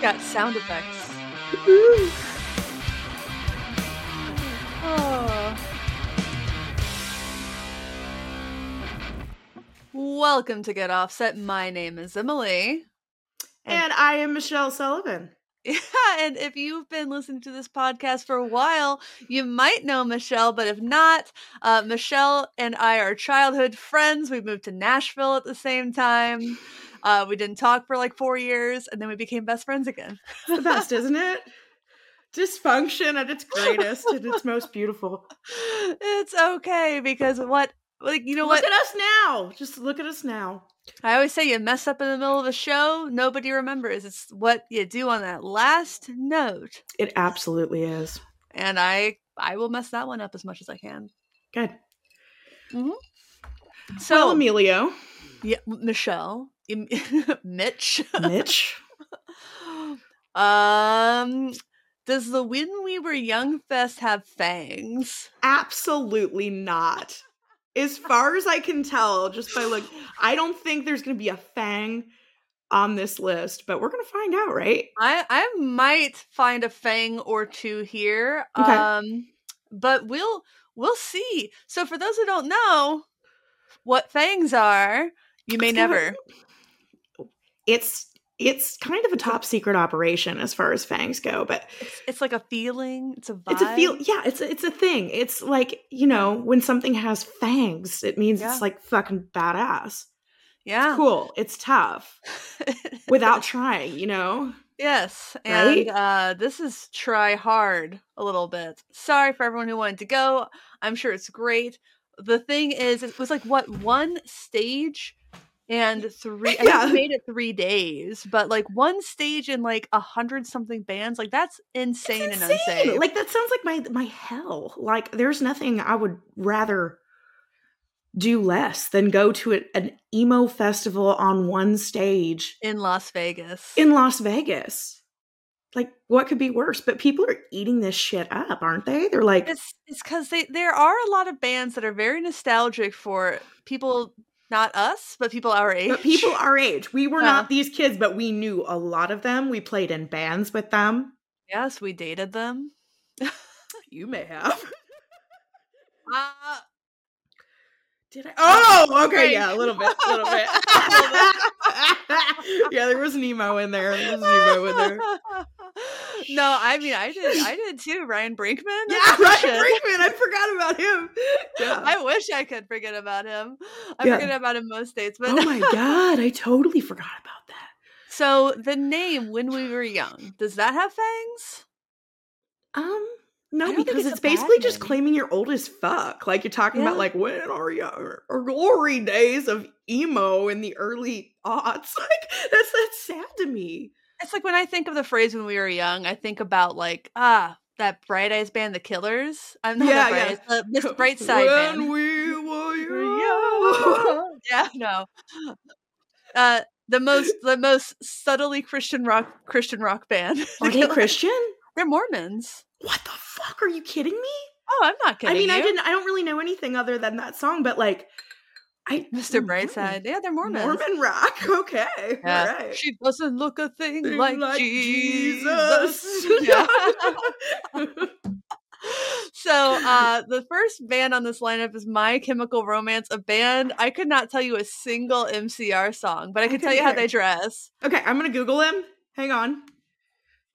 got sound effects. Oh. Welcome to Get Offset. My name is Emily. And I am Michelle Sullivan. Yeah, and if you've been listening to this podcast for a while, you might know Michelle, but if not, uh, Michelle and I are childhood friends. We moved to Nashville at the same time. Uh, we didn't talk for like four years, and then we became best friends again. the best, isn't it? Dysfunction at its greatest and its most beautiful. It's okay because what, like, you know look what? Look at us now. Just look at us now. I always say you mess up in the middle of a show, nobody remembers. It's what you do on that last note. It absolutely is. And I I will mess that one up as much as I can. Good. Mm-hmm. So, well, Emilio, yeah, Michelle, Mitch. Mitch. um, does the When We Were Young Fest have fangs? absolutely not. As far as I can tell, just by look, I don't think there's going to be a fang on this list, but we're going to find out, right? I I might find a fang or two here. Okay. Um, but we'll we'll see. So for those who don't know what fangs are, you may never. It's it's kind of a top secret operation as far as fangs go, but It's, it's like a feeling. It's a vibe. it's a feel. Yeah, it's a, it's a thing. It's like you know when something has fangs, it means Yeah. it's like fucking badass. Yeah. Cool. It's tough without trying. You know. yes, Right? and uh, this is try hard a little bit. Sorry for everyone who wanted to go. I'm sure it's great. The thing is, it was like what one stage and three. I Yeah. we made it three days, but like one stage in like a hundred something bands. Like that's insane, It's and insane. Like that sounds like my my hell. Like there's nothing I would rather do less than go to a, an emo festival on one stage in Las Vegas. in Las Vegas. Like what could be worse? But people are eating this shit up, aren't they? They're like It's it's because they there are a lot of bands that are very nostalgic for people, not us, but people our age. but people our age. We were Yeah. not these kids, but we knew a lot of them. We played in bands with them. yes, we dated them. You may have. Uh, Did I? Oh, okay, yeah, a little bit, a little bit. yeah, there was an emo in there. There was an emo in there. no, I mean I did I did too. Ryan Brinkman. Yeah, Ryan. Brinkman. I forgot about him. Yeah. I wish I could forget about him. I Yeah. forget about him most days, but oh my god, I totally forgot about that. So the name "When We Were Young" does that have fangs? Um, no, because it's it's, basically just claiming you're old as fuck. Like you're talking Yeah. about like when are you our glory days of emo in the early aughts. Like that's that's sad to me. It's like when I think of the phrase "when we were young," I think about like ah that Bright Eyes band, The Killers. I'm not Yeah, yeah, yeah. Bright Eyes, uh, Miss Bright Side when band. we were young. yeah, no. Uh, the most the most subtly Christian rock Christian rock band. Are they Christian? They're Mormons. What the fuck? Are you kidding me? Oh, I'm not kidding I mean, I didn't. I don't really know anything other than that song, but like, I Mr. Brightside. Yeah, they're Mormons. Mormon rock. Okay, Yeah. all right. She doesn't look a thing Thing like, like Jesus. Jesus. Yeah. so uh the first band on this lineup is My Chemical Romance, a band I could not tell you a single MCR song, but I can tell you how they dress. okay, I'm gonna Google them. Hang on.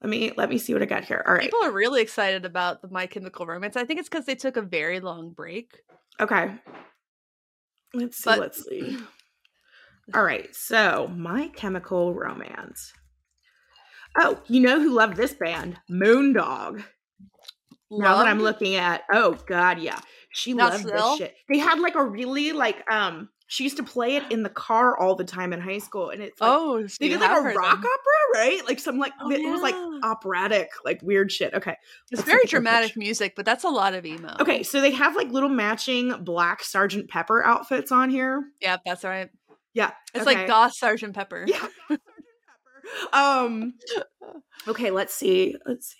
Let me let me see what I got here. All right. People are really excited about the My Chemical Romance. I think it's because they took a very long break. Okay. Let's see. But- let's see. All right. So, My Chemical Romance. Oh, you know who loved this band? Moondog. Now that I'm looking at, oh god, yeah, she Not loved still? this shit. They had like a really like um. She used to play it in the car all the time in high school, and it's like, oh, they did like a rock them. opera, right? Like some like Oh, it was like operatic, like weird shit. Okay, It's very look at their dramatic music, but that's a lot of emo. Okay, so they have like little matching black Sergeant Pepper outfits on here. Yeah, that's right. Yeah, It's okay. like Goth Sergeant Pepper. Yeah. um okay, let's see. Let's see.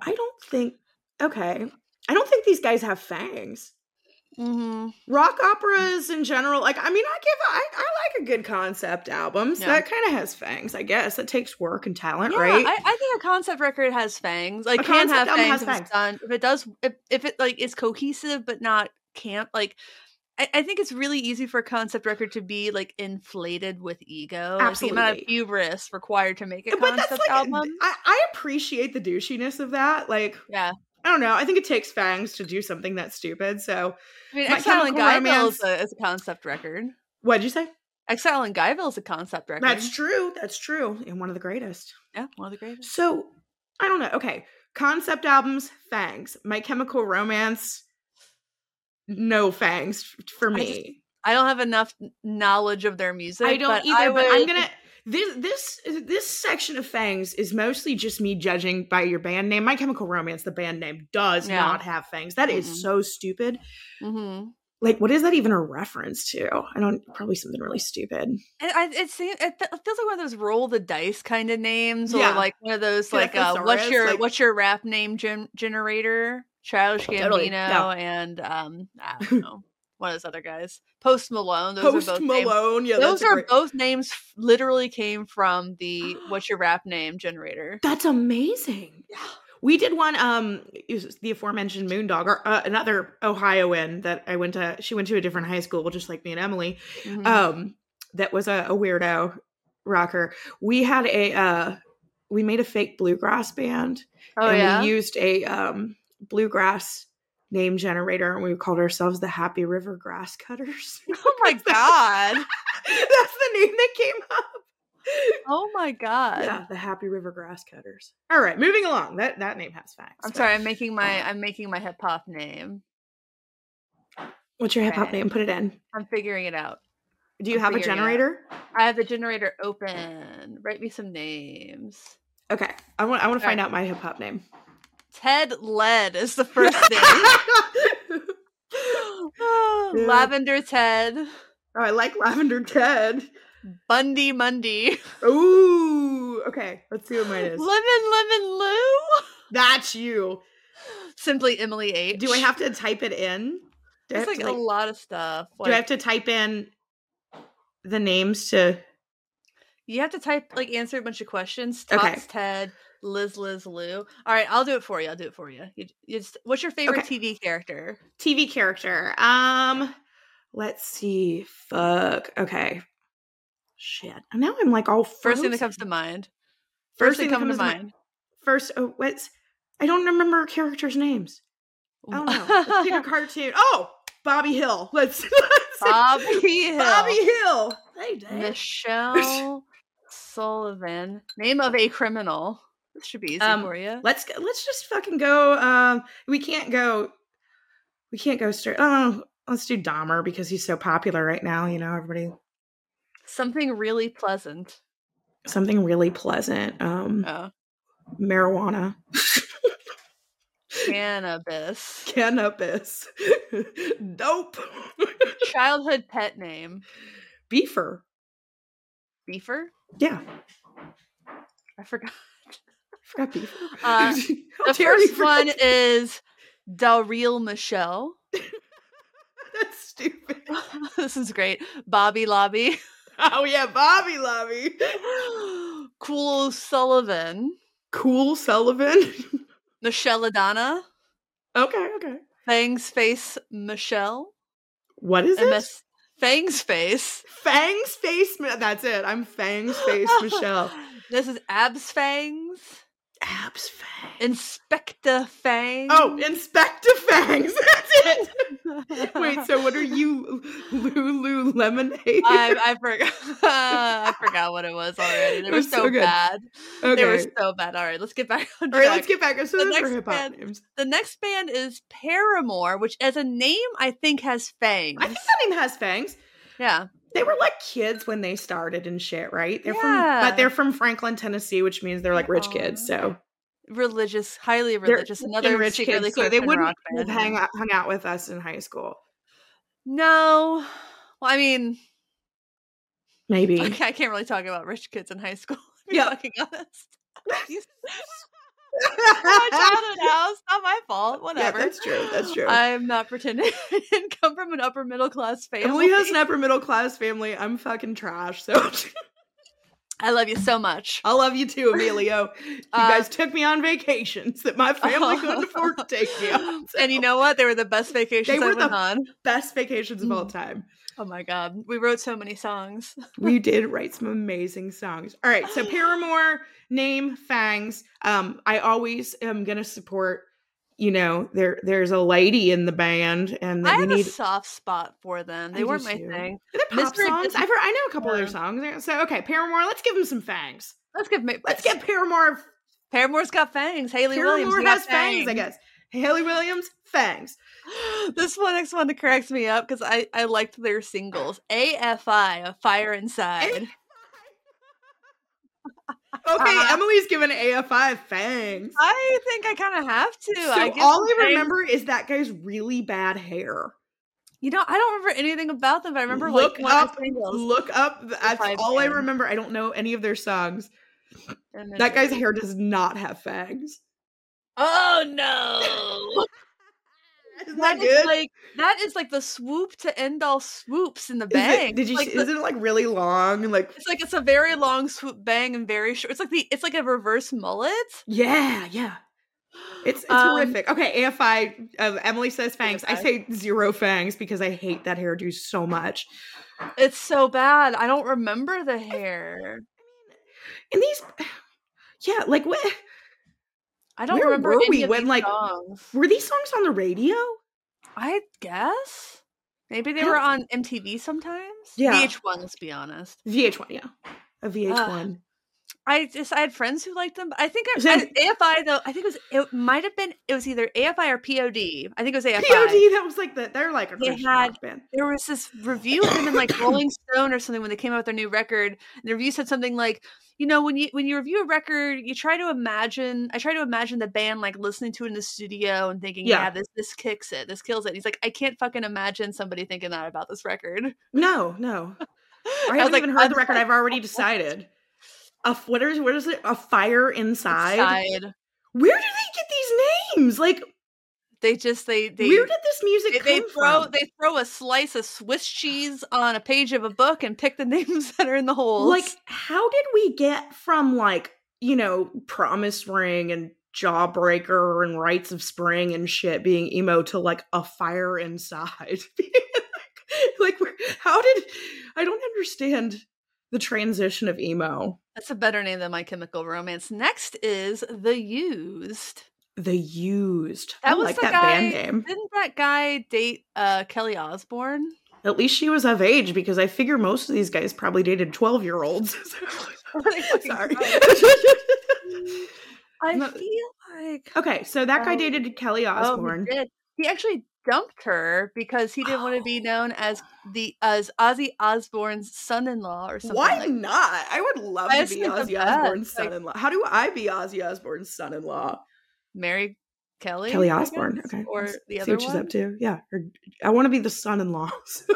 I don't think okay. I don't think these guys have fangs. Mm-hmm. Rock operas in general, like I mean, I give I, I like a good concept album. So Yeah. that kind of has fangs, I guess. It takes work and talent, Yeah, right? I, I think a concept record has fangs. Like A can have fangs if it's fangs. done. If it does, if, if it like is cohesive but not camp, like I, I think it's really easy for a concept record to be like inflated with ego. Like the amount of hubris required to make a but that's concept like album. I, I appreciate the douchiness of that. Like yeah, I don't know. I think it takes fangs to do something that's stupid. So I mean, Exile Chemical Guyville is is a concept record. what'd you say? Exile in Guyville is a concept record. That's true. That's true. And one of the greatest. yeah, one of the greatest. So I don't know. Okay. Concept albums, fangs. My Chemical Romance, no fangs for I me. just- I don't have enough knowledge of their music. I don't but either, I but I'm gonna this this this section of fangs is mostly just me judging by your band name. My Chemical Romance, the band name, does Yeah. not have fangs. That is Mm-mm. so stupid. Mhm. Like, what is that even a reference to? I don't. Probably something really stupid. It, I, it, seems, it fe- feels like one of those roll the dice kind of names, or Yeah. like one of those Yeah, like uh, what's your like- what's your rap name gen- generator? Childish Gambino Totally, yeah. and um I don't know one of those other guys. Post Malone. Those Post are both names. Malone. Yeah, Those are great- both names. Literally came from the what's your rap name generator. That's amazing. Yeah. We did one. Um, the aforementioned Moondog, or uh, another Ohioan that I went to. She went to a different high school, just like me and Emily. Mhm. um that was a, a weirdo rocker we had a uh we made a fake bluegrass band oh and yeah. we used a um bluegrass name generator and we called ourselves the happy river grass cutters oh my god. that's the name that came up Oh my god. yeah the happy river grass cutters all right moving along that that name has facts I'm but sorry. I'm making my um I'm making my hip hop name. what's your hip hop name put it in I'm figuring it out. do you I'm have a figuring it out. generator I have the generator open. Write me some names. okay i want i want to find right. out my hip hop name Ted Led is the first name. Yeah. Lavender Ted. Oh, I like Lavender Ted. Bundy Mundy. Ooh, okay. Let's see what mine is. Lemon Lemon Lou. That's you. Simply Emily H. Do I have to type it in? Do I It's like, a lot of stuff. do I have to type in the names to? you have to type like answer a bunch of questions. Okay. Ted, Liz Liz Lou. All right, I'll do it for you. I'll do it for you. you, you just, what's your favorite Okay. TV character? TV character. Um, let's see. Fuck. Okay. Shit. Now I'm like all First thing that comes to mind. First First thing that comes to comes to mind. First. Oh, what's? I don't remember characters' names. I don't know. Let's pick a cartoon. Oh, Bobby Hill. Let's. let's Bobby Hill. Bobby Hill. Hey. Michelle Sullivan. Name of a criminal. This should be easy Um, for you. Let's go, let's just fucking go. Um, we can't go. We can't go straight. Oh, let's do Dahmer because he's so popular right now. You know, everybody. Something really pleasant. Something really pleasant. Um, Oh, marijuana, cannabis. cannabis, dope, Childhood pet name. beefer. Beefer? Yeah, I forgot. Forgot. Uh, The first one is Dalreel Michelle. That's stupid. this is great. Bobby Lobby. Oh yeah, Bobby Lobby. cool Sullivan. Cool Sullivan. Michelle Adana. okay, okay. Fangs Face Michelle. What is it? MS Fangs Face. Fangs face. That's it. I'm Fangs face Michelle. This is Abs Fangs. Abs Fangs. Inspector Fangs. Oh, Inspector Fangs. That's it. Wait, so what are you, Lulu Lemonade? I, I forgot. I forgot what it was already. They It were so, so bad. okay. They were so bad. All right, let's get back on All right, let's get back. So The next hip band- names. the next band is Paramore, which as a name I think has fangs. I think that name has fangs. yeah. They were like kids when they started and shit, right? They're from, Yeah. but they're from Franklin, Tennessee, which means they're like rich kids. So Religious, highly they're religious. Another rich kids. So they wouldn't have hang out, hung out with us in high school. No. Well, I mean, Maybe. I can't, I can't really talk about rich kids in high school. To be Yeah. fucking honest. My childhood house. Not my fault. Whatever. Yeah, that's true. That's true. I'm not pretending I didn't come from an upper middle class family. Emily has an upper middle class family. I'm fucking trash. So I love you so much. I love you too, Emilio. You Uh, guys took me on vacations that my family couldn't afford to take me on. And you know what? They were the best vacations They were the- on. Best vacations of all time. Oh my god. We wrote so many songs. we did write some amazing songs. All right, so Paramore name Fangs. Um, I always am gonna support. You know, there there's a lady in the band, and I we have need a soft spot for them. They I weren't my too. thing. There pop songs. I've heard, I know a couple of their songs. So okay, Paramore. Let's give them some Fangs. Let's give Let's get Paramore. Paramore's got fangs. Hayley Williams Paramore got has fangs, I guess. Hayley Williams, Fangs. this one next one that cracks me up because I I liked their singles. AFI, a fire inside. Okay, Uh, Emily's given AFI Fangs. I think I kind of have to. So I all I remember is that guy's really bad hair. you know, I don't remember anything about them. But I remember Look like up- Look up. That's all I remember. I don't know any of their songs. That guy's hair does not have fangs. Oh no! Isn't that That is good? like that is like the swoop to end all swoops in the bang. it, did you? Like see, the- isn't it like really long? and Like It's like it's a very long swoop bang and very short. It's like the it's like a reverse mullet. yeah, yeah. It's it's Um, horrific. Okay, AFI. Uh, Emily says fangs. I say zero fangs because I hate that hairdo so much. It's so bad. I don't remember the hair. And these, yeah, like what? I don't Where remember were we when, these like, songs. Were these songs on the radio? I guess maybe they were on MTV sometimes. Yeah. VH1. Let's be honest. VH1, yeah, a VH1. I just I had friends who liked them, I think I, I- AFI though. I think it was it might have been it was either AFI or POD. I think it was AFI. POD, that was like the they're like a They had- band. there was this review of them in like Rolling Stone or something when they came out with their new record. And the review said something like, you know, when you when you review a record, you try to imagine. I try to imagine the band like listening to it in the studio and thinking, Yeah. yeah, this this kicks it, this kills it. He's like, I can't fucking imagine somebody thinking that about this record. No, no, I haven't like, even heard the "I'm record. I've already decided. A what is what is it? A fire inside. Side. Where do they get these names? Like, They just they they where did this music they, come they throw from? they throw a slice of Swiss cheese on a page of a book and pick the names that are in the holes. like, how did we get from like you know Promise Ring and Jawbreaker and Rites of Spring and shit being emo to like a fire inside? like, where, how did I don't understand the transition of emo. That's a better name than My Chemical Romance. Next is The Used. The used. That I was like that guy. band name. Didn't that guy date uh, Kelly Osbourne? At least she was of age because I figure most of these guys probably dated 12 year olds. Sorry. I feel like okay, so that guy Oh. dated Kelly oh, Osbourne. He actually dumped her because he didn't want to be known as the as Ozzy Osbourne's son-in-law or something. Why like not? I would love I to be Ozzy Osbourne's like- son in law. How do I be Ozzy Osbourne's son in law? Mary Kelly. Kelly Osbourne. guess? Okay. Or let's the see other what she's up to. Yeah. Or, I want to be the son in law.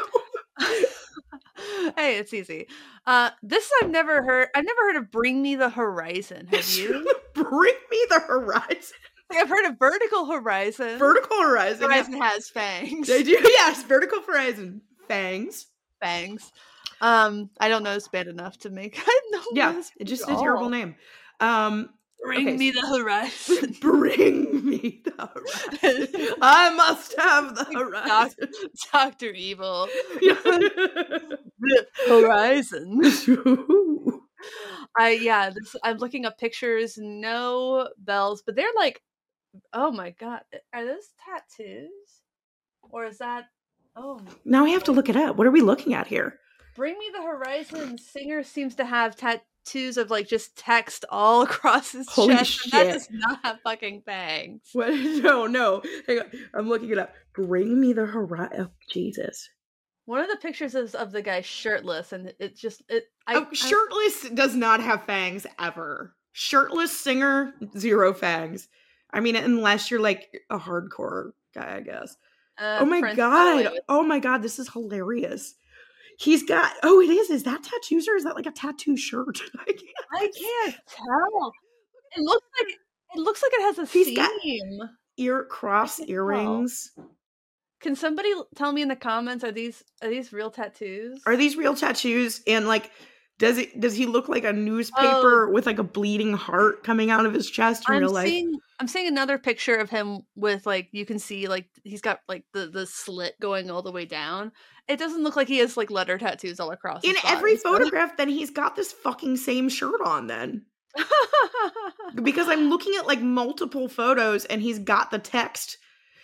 hey, it's easy. Uh, this I've never heard. I've never heard of "Bring Me the Horizon." Have you? Bring me the horizon. I've heard of "Vertical Horizon." Vertical horizon. yeah. Horizon has fangs. They do. Yes. Vertical horizon. Fangs. fangs. Um, I don't know band enough to make. I know Yeah. this It's just a terrible name. Um, Bring Okay, me the horizon. Bring me the horizon. I must have the horizon. Doctor Evil. Horizon. I yeah. This I'm looking up pictures. No bells, but they're like, oh my god, eh, are those tattoos? Or is that? Oh, now we have to look it up. What are we looking at here? Bring Me the Horizon singer seems to have tattoos of like just text all across his Holy chest. and that does not have fucking bangs. What? No, no. Hang on. I'm looking it up. Bring me the horizon. Oh, Jesus. One of the pictures is of the guy shirtless, and it just it. I, oh, shirtless does not have fangs ever. Shirtless singer, zero fangs. I mean, unless you're like a hardcore guy, I guess. Uh, oh my Prince god. Oh my god, this is hilarious. He's got oh it is. Is that tattoos or is that like a tattoo shirt? I can't I can't tell. It looks like It looks like it has a He's got- Ear cross can tell. earrings. Can somebody tell me in the comments are these are these real tattoos? Are these real tattoos? And like, does it does he look like a newspaper with like a bleeding heart coming out of his chest in Oh. I'm real life? seeing I'm seeing another picture of him with like you can see like he's got like the the slit going all the way down. It doesn't look like he has like letter tattoos all across. in his every body, so- photograph, then he's got this fucking same shirt on. Then because I'm looking at like multiple photos and he's got the text.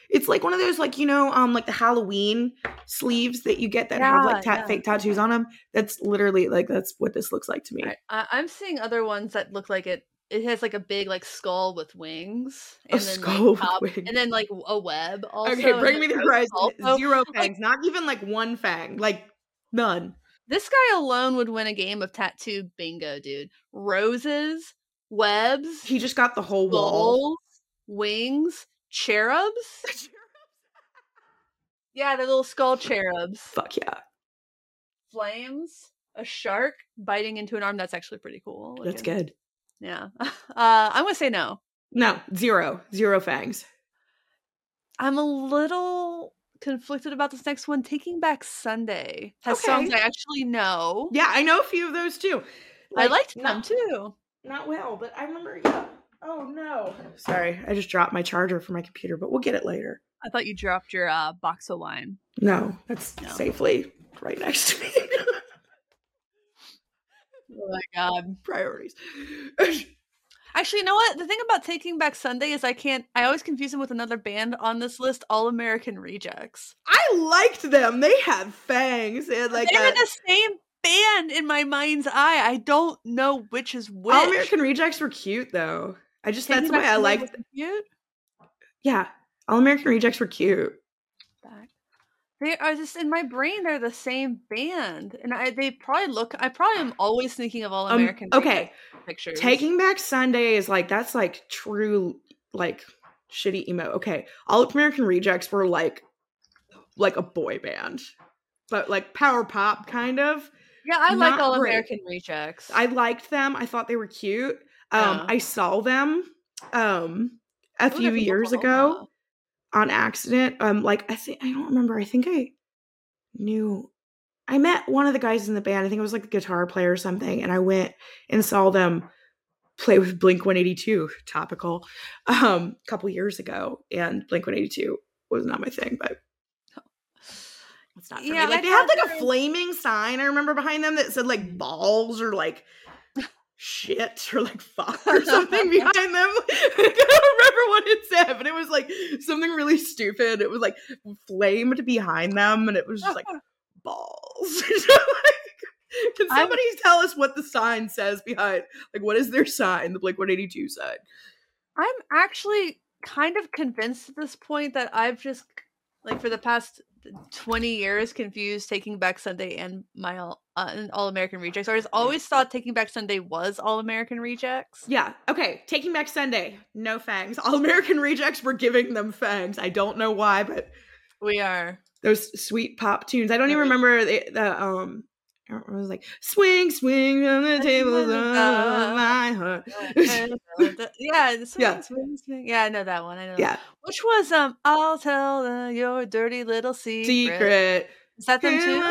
It's like one of those like you know um like the Halloween sleeves that you get that have like Yeah, ta- yeah. fake tattoos on them. That's literally like that's what this looks like to me. Right, I, I'm seeing other ones that look like it. It has like a big like skull with wings, A then skull like, with top- wings. and then like a web. Also, okay, bring me the also. Zero like- fangs, not even like one fang, like none. This guy alone would win a game of tattoo bingo, dude. Roses, webs, He just got the whole wall. wings, cherubs. Yeah, the little skull cherubs. Fuck yeah, Flames, a shark biting into an arm. That's actually pretty cool. that's good. Yeah. Uh, I'm gonna say no. No, zero, zero fangs. I'm a little conflicted about this next one. Taking Back Sunday has songs I actually know. Yeah, I know a few of those too. I Like, liked them not, too. Not well, but I remember. Yeah. Oh no. Sorry, I just dropped my charger for my computer, but we'll get it later. I thought you dropped your uh, box of wine. No, that's No. safely right next to me. Oh my god. Priorities. Actually, you know what? The thing about Taking Back Sunday is I can't. I always confuse them with another band on this list, All American Rejects. I liked them. They had fangs. They had like They're a, the same band in my mind's eye. I don't know which is which. All American Rejects were cute though. I just Taking that's why I like. cute. Yeah, All American Rejects were cute. Back. They are just in my brain. They're the same band, and I they probably look. I probably am always thinking of All Um, American. okay, pictures. Taking Back Sunday is like that's like true like shitty emo. Okay, All American Rejects were like like a boy band, but like power pop kind of. Yeah, I like All great. American Rejects. I liked them. I thought they were cute. Um, Yeah. I saw them um a Ooh, few years ago on accident. Um, like I think I don't remember. I think I knew. I met one of the guys in the band. I think it was like a guitar player or something, and I went and saw them play with Blink One Eighty Two. Topical, um, a couple years ago, and Blink One Eighty Two was not my thing, but. It's not Yeah, me. Like they had like a flaming sign I remember behind them that said like balls or like shit or like fuck or something behind them. I don't remember what it said, but it was like something really stupid. It was like flamed behind them, and it was just like balls. Can I'm- somebody tell us what the sign says behind? Like, what is their sign? The Blink Eighty Two sign. I'm actually kind of convinced at this point that I've just like for the past 20 years confused Taking Back Sunday and my All, uh, and All American Rejects. I just always thought Taking Back Sunday was All American Rejects. Yeah. Okay. Taking Back Sunday. No fangs. All American Rejects were giving them fangs. I don't know why, but We are. those sweet pop tunes. I don't even remember the, the um. I It was like swing, swing on the tables of my heart. yeah, swing, Yeah. swing, swing. Yeah, I know that one. I know. that. yeah, Which was um I'll tell uh, your dirty little secret. secret. Is that them too?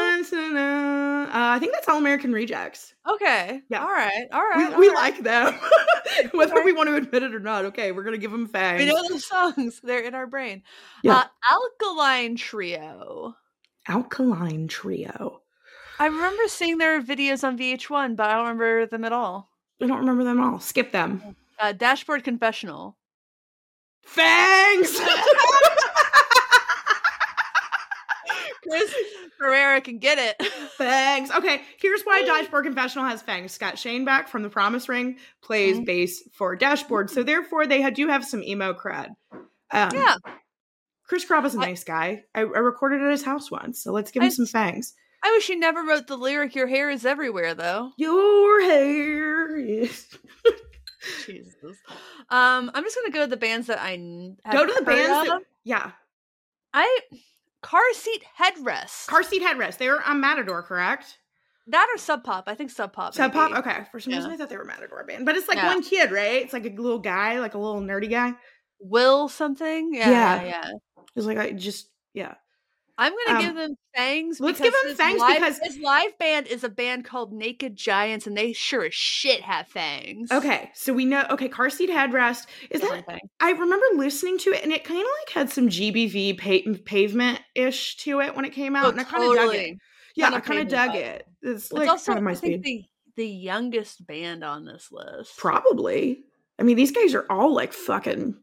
Uh, I think that's All American Rejects. Okay. Yeah. All right. All We, right. we all right. like them, whether we want to admit it or not. Okay, we're gonna give them fangs. We know the songs. They're in our brain. Yeah. Uh, Alkaline Trio. Alkaline Trio. I remember seeing their videos on VH1, but I don't remember them at all. I don't remember them all. Skip them. Uh, Dashboard Confessional. Fangs. Chris Carrabba can get it. fangs. Okay, here's why Dashboard Confessional has fangs. Scott Schoenbeck from the Promise Ring plays Mhm. bass for Dashboard, so therefore they do have some emo cred. Um, yeah. Chris Crop is a nice guy. I, I recorded at his house once, so let's give him I- some fangs. I wish he never wrote the lyric "Your hair is everywhere," though. Your hair is. Jesus. Um, I'm just gonna go to the bands that I n- have Go to the bands. That, yeah, I car seat headrest. car seat headrest. They were on Matador, correct? that or Sub Pop. I think Sub Pop. Sub Pop. Okay, for some reason I thought they were Matador band, but it's like Yeah. one kid, right? It's like a little guy, like a little nerdy guy. Will something. Yeah, Yeah. yeah. It's like I just yeah. I'm gonna Um, give them Fangs. let's give them Fangs live, because- his live band is a band called Naked Giants, and they sure as shit have fangs. Okay, so we know. Okay, car seat headrest is that. I remember listening to it and it kind of like had some GBV pa- pavement ish to it when it came out, Oh, and I kind of dug it. totally. Yeah, I kind of dug it. It's It's like also kind of my I think speed. the the youngest band on this list. Probably. I mean, these guys are all like fucking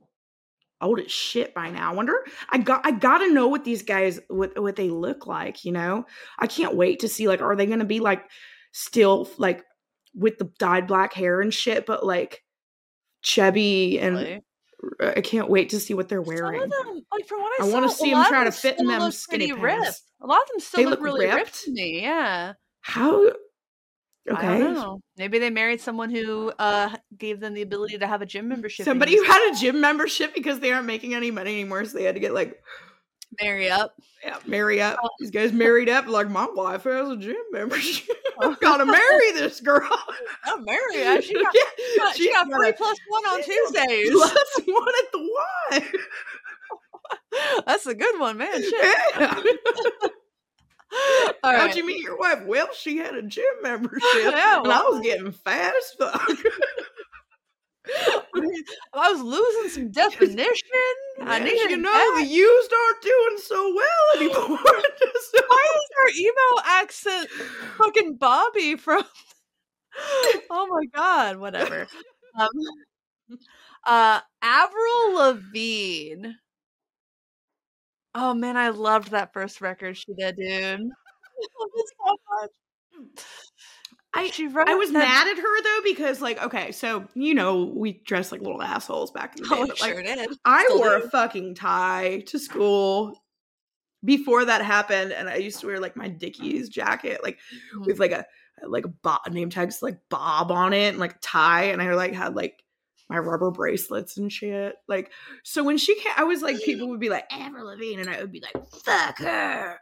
old as shit by now. I wonder. I got. I gotta know what these guys what what they look like. You know, I can't wait to see like are they gonna be like still like with the dyed black hair and shit, but like chubby and Really. I can't wait to see what they're wearing. Some of them, like from what I, I saw, wanna a see 'em lot of try to fit in them skinny ripped. A lot of them still They look, look really ripped? ripped? to me. Yeah. How? I Okay. don't know. Maybe they married someone who uh gave them the ability to have a gym membership. Somebody who had a gym membership because they aren't making any money anymore, so they had to get like marry up. yeah, marry up. Oh. These guys married up like my wife has a gym membership. I've gotta marry this girl. Oh, marry her. She got, Yeah, she she got got free a plus one on Tuesdays. Plus one at the Y. That's a good one, man. Shit. Yeah. All How'd right. you meet your wife? Well, she had a gym membership, Yeah, and I was getting fat as fuck. I was losing some definition. I need you know, the used aren't doing so well anymore. So- Why is our emo accent fucking Bobby from? oh my god! Whatever. Um, uh, Avril Lavigne. Oh man, I loved that first record she did, dude. I so much. I- she wrote I was that- mad at her though because, like, okay, so you know we dressed like little assholes back in the day, Oh, but like sure did. I Still wore do. a fucking tie to school before that happened, and I used to wear like my Dickies jacket, like Mhm. with like a like a bo- name tags like Bob on it and like a tie, and I like had like my rubber bracelets and shit. Like, so when she came, I was like, people would be like Avril Lavigne, and I would be like, fuck her.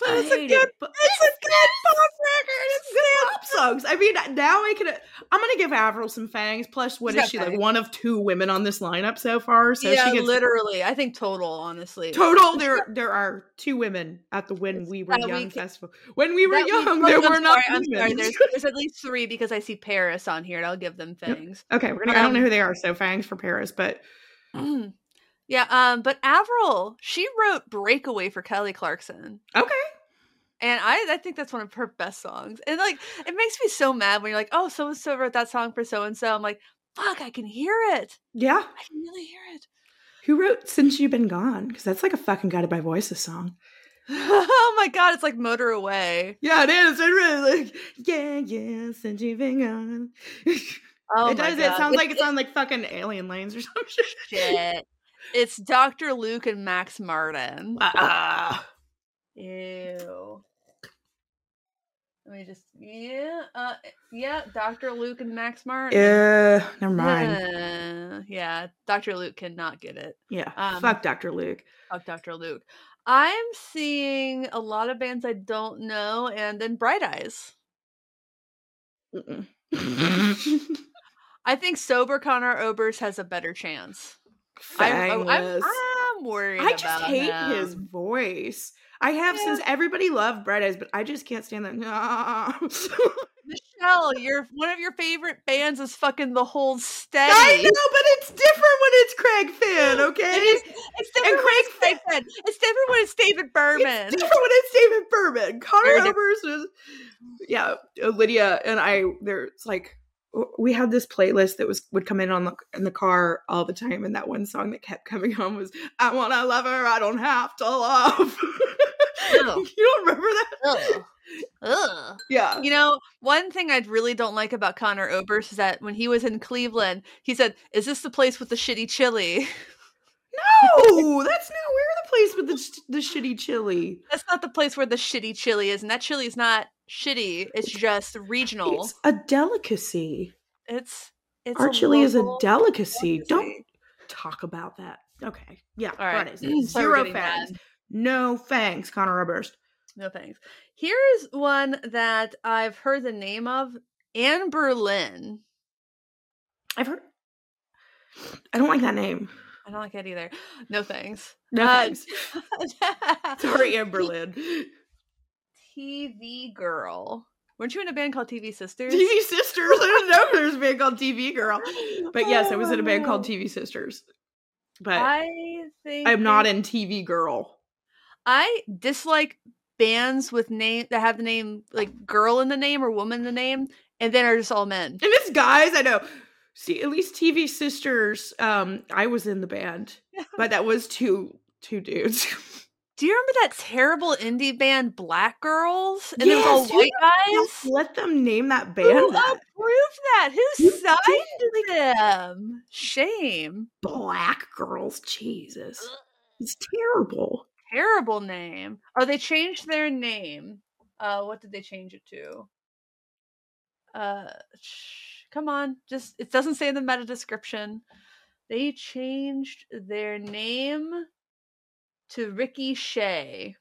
But I it's a good- it, but It's a good pop record. it's good pop songs. I mean, now I can. I'm gonna give Avril some fangs. Plus, what She's is she like? One of two women on this lineup so far. So yeah, she gets literally. I think total, honestly. total. There, there are two women at the When We Were we Young ca- festival. When we were we- young, oh, there I'm were not I'm sorry. There's, there's at least three because I see Paris on here, and I'll give them fangs. okay, we're gonna. I don't know Um, who they are. So fangs for Paris, but yeah, um, but Avril, she wrote "Breakaway" for Kelly Clarkson, okay. and I, I think that's one of her best songs. And like, it makes me so mad when you're like, "Oh, so and so wrote that song for so and so." I'm like, "Fuck, I can hear it. Yeah. I can really hear it." Who wrote "Since You've Been Gone"? Because that's like a fucking Guided by Voices song. oh my god, it's like "Motor Away." Yeah, it is. It really like yeah, yeah. Since you've been gone. Oh it my does. It sounds like it's on like fucking alien lanes or some shit. shit. It's Dr. Luke and Max Martin. Ah. Ew. Let me just yeah, uh yeah, Dr. Luke and Max Martin. Uh, never mind. Uh, yeah, Dr. Luke cannot get it. Yeah. Um, Fuck Dr. Luke. Fuck Dr. Luke. I'm seeing a lot of bands I don't know, and then Bright Eyes. I think sober Conor Oberst has a better chance. I, am oh, Fangless. I'm worried. I just hate his voice. I have Yeah. since everybody loved Bright Eyes, but I just can't stand that. No. Michelle, your one of your favorite bands is fucking the Hold Steady. I know, but it's different when it's Craig Finn, okay? It is, it's different when Craig it's Craig Finn. It's different when it's David Berman. It's different when it's David Berman. Conor. Oberst is, yeah. Lydia and I. There's like we had this playlist that was would come in on the in the car all the time, and that one song that kept coming on was "I Want to Love Her, I Don't Have to Love." You don't remember that? Ugh. Ugh. Yeah. You know, one thing I really don't like about Conor Oberst is that when he was in Cleveland, he said, "Is this the place with the shitty chili?" No, that's not where the place with the the shitty chili. That's not the place where the shitty chili is, and that chili is not shitty. It's just regional. It's a delicacy. It's it's Our chili is a local delicacy. Don't talk about that. Okay. Yeah. All right. So Zero fangs. No thanks, Conor Oberst. No thanks. Here's one that I've heard the name of Anberlin. I've heard. I don't like that name. I don't like it either. No thanks. No Uh, thanks. Sorry, Anberlin. TV Girl. Weren't you in a band called TV Sisters? TV Sisters. I don't know there was a band called TV Girl. But yes, I was in a band called TV Sisters. But I think I'm not in TV Girl. I dislike bands with name that have the name like girl in the name or woman in the name, and then are just all men. And it's guys, I know. See, at least TV Sisters, um, I was in the band. But that was two two dudes. Do you remember that terrible indie band Black Girls? And it was all Yes, white guys. Let them name that Who band that. approved that? Who Who signed them? Shame. Black Girls. Jesus. It's terrible. Terrible name. Oh, they changed their name. Uh, what did they change it to? Uh, sh- come on, just it doesn't say in the meta description. They changed their name to Ricky Shay.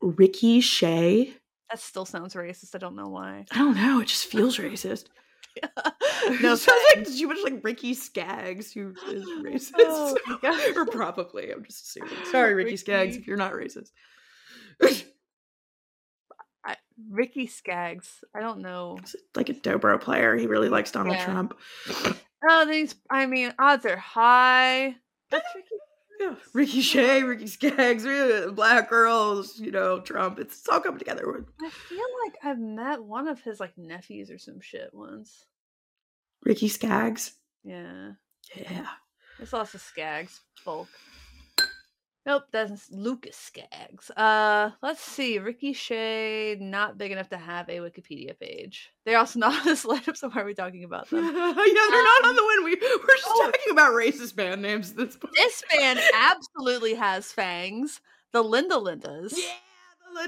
Ricky Shay. That still sounds racist. I don't know why. I don't know. It just feels racist. no, it sounds like too much like Ricky Skaggs, who is racist. Oh, or probably. I'm just assuming. Sorry, Ricky, Skaggs, if you're not racist. I, Ricky Skaggs. I don't know. He's like a dobro player. He really likes Donald Yeah. Trump. Oh, these. I mean, odds are high. That's Ricky. Yeah. Ricky Shay, Ricky Skaggs, black girls, you know, Trump. It's, it's all coming together. I feel like I've met one of his like nephews or some shit once. Ricky Skaggs. Yeah, Yeah. there's lots of Skaggs folk. Nope, that's Lucas Skaggs. Uh, let's see. Ricky Shay, not big enough to have a Wikipedia page. They're also not on this lineup, so why are we talking about them? yeah, they're not on the win. We, we're just Oh. talking about racist band names at this point. this band absolutely has fangs. The Linda Lindas. Yeah,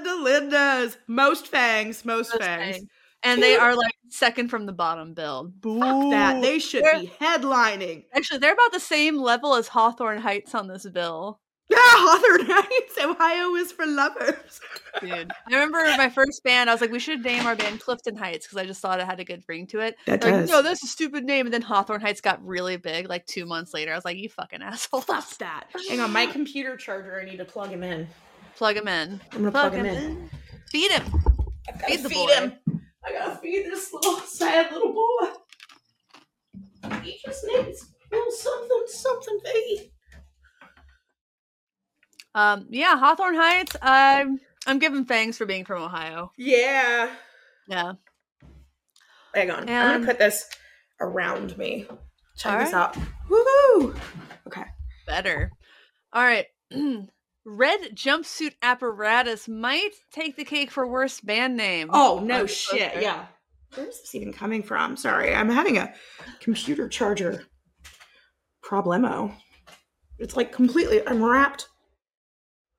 the Linda Lindas. Most fangs, most, Most fangs. fangs. And they are like second from the bottom build. Fuck that. They should They're- be headlining. Actually, they're about the same level as Hawthorne Heights on this bill. Yeah, Hawthorne Heights, Ohio is for lovers. Dude. I remember my first band, I was like, we should name our band Clifton Heights because I just thought it had a good ring to it. That They're like, does. no, that's a stupid name. And then Hawthorne Heights got really big like two months later. I was like, you fucking asshole. Fuck that. Hang on, my computer charger, I need to plug him in. Plug him in. I'm gonna Plug, plug, him him in. in. Feed him. I gotta Feed the feed boy. him. I gotta feed this little sad little boy. He just needs a little something, something to eat. Um, yeah, Hawthorne Heights. I'm I'm giving thanks for being from Ohio. Yeah. Yeah. Hang on. I'm gonna put this around me. Check All this right. out. Woohoo! Okay. Better. All right. Red jumpsuit apparatus might take the cake for worst band name. Oh no shit. Yeah. Where's this even coming from? Sorry, I'm having a computer charger problemo. It's like completely. I'm wrapped.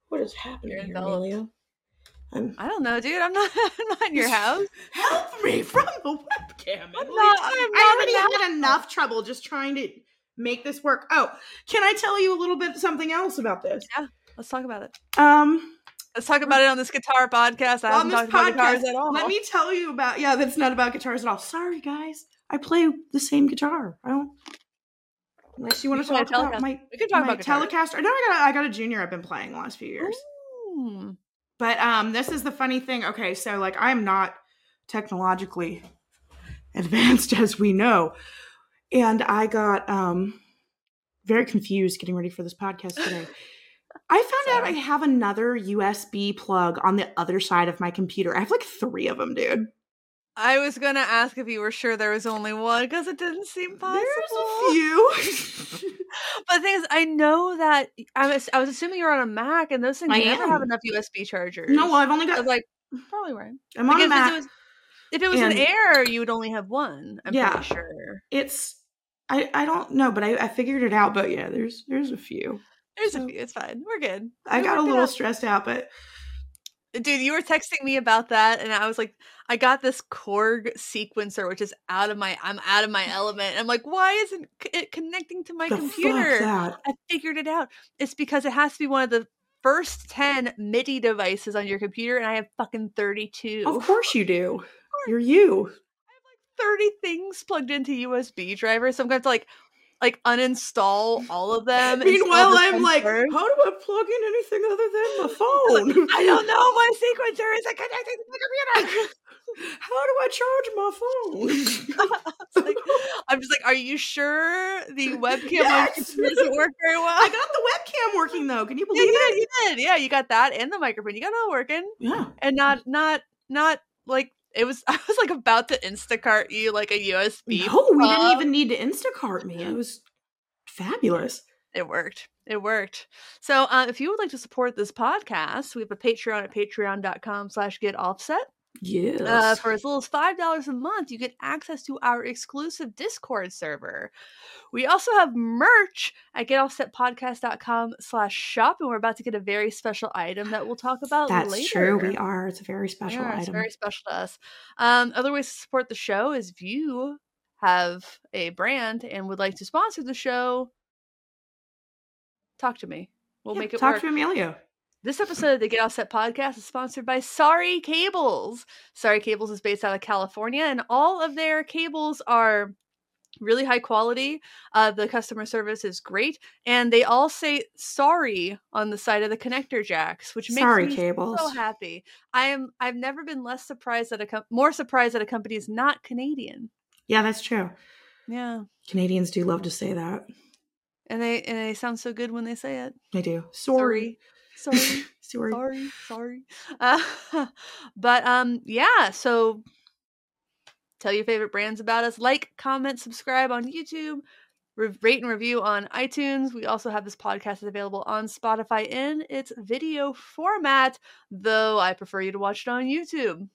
What is happening here. Amelia? I'm, I don't know, dude. I'm not. I'm not in your house. help me from the webcam. I'm not- I'm I not already had enough trouble just trying to make this work. Oh, can I tell you a little bit something else about this? Yeah, let's talk about it. Um, Let's talk about it on this guitar podcast. I on haven't this talked about guitars podcast, at all. let me tell you about. Yeah, that's not about guitars at all. Sorry, guys. I play the same guitar. I don't. Unless you want to talk about my, we can talk about. Telecaster. No, I got a, I got a junior. I've been playing the last few years. Ooh. But um, this is the funny thing. Okay, so like I'm not technologically advanced as we know, and I got um very confused getting ready for this podcast today. I found out I have another USB plug on the other side of my computer. I have like three of them, dude. I was gonna ask if you were sure there was only one because it didn't seem possible. There's a few. But the thing is, I know that I was I was assuming you're on a Mac, and those things I never am. have enough USB chargers. no, well, I've only I was got. like, probably right. I'm Like, on a if, Mac. it was, if it was an Air, you would only have one. I'm Yeah. pretty sure. It's. I, I don't know, but I, I figured it out. But yeah, there's there's a few. There's So- a few. It's fine. We're good. I We got a little stressed out, but Dude, you were texting me about that, and I was like, I got this Korg sequencer, which is out of my, I'm out of my element. I'm like, why isn't it connecting to my the computer? I figured it out. It's because it has to be one of the first 10 MIDI devices on your computer, and I have fucking 32. Of course you do. You're you. I have like 30 things plugged into USB drivers. So I'm going to like like uninstall all of them. Meanwhile, I'm like, how do I plug in anything other than my phone? I don't know. My sequencer isn't connected to the computer. How do I charge my phone? Like- I'm just like, are you sure the webcam Yes. doesn't work very well? I got the webcam working though. Can you yeah, believe you it? did, you did. Yeah, you got that and the microphone. You got it all working, Yeah. and not not not like it was. I was like about to Instacart you like a USB. No, we didn't even need to Instacart me. It was fabulous. It worked. It worked. So uh, if you would like to support this podcast, we have a Patreon at patreon.com slash get offset. Yes. Uh, for as little as $5 a month, you get access to our exclusive Discord server. We also have merch at getoffsetpodcast.com slash shop, and we're about to get a very special item that we'll talk about That's later. true. We are. It's a very special Yeah, It's item. very special to us. Um, other ways to support the show is if you have a brand and would like to sponsor the show, talk to me. We'll Yeah, make it talk work. to Emilio. This episode of the Get Offset podcast is sponsored by Sorry Cables. Sorry Cables is based out of California, and all of their cables are really high quality. Uh, the customer service is great, and they all say sorry on the side of the connector jacks, which makes Sorry, me cables. so happy. I am. I've never been less surprised that a com- more surprised that a company is not Canadian. Yeah, that's true. Yeah, Canadians do love to say that. and they and they sound so good when they say it. They do. Sorry. sorry. sorry. Sorry. sorry sorry. Uh, but um yeah so tell your favorite brands about us. Like comment subscribe on youtube re- rate and review on itunes. We also have this podcast is available on spotify in its video format though i prefer you to watch it on youtube.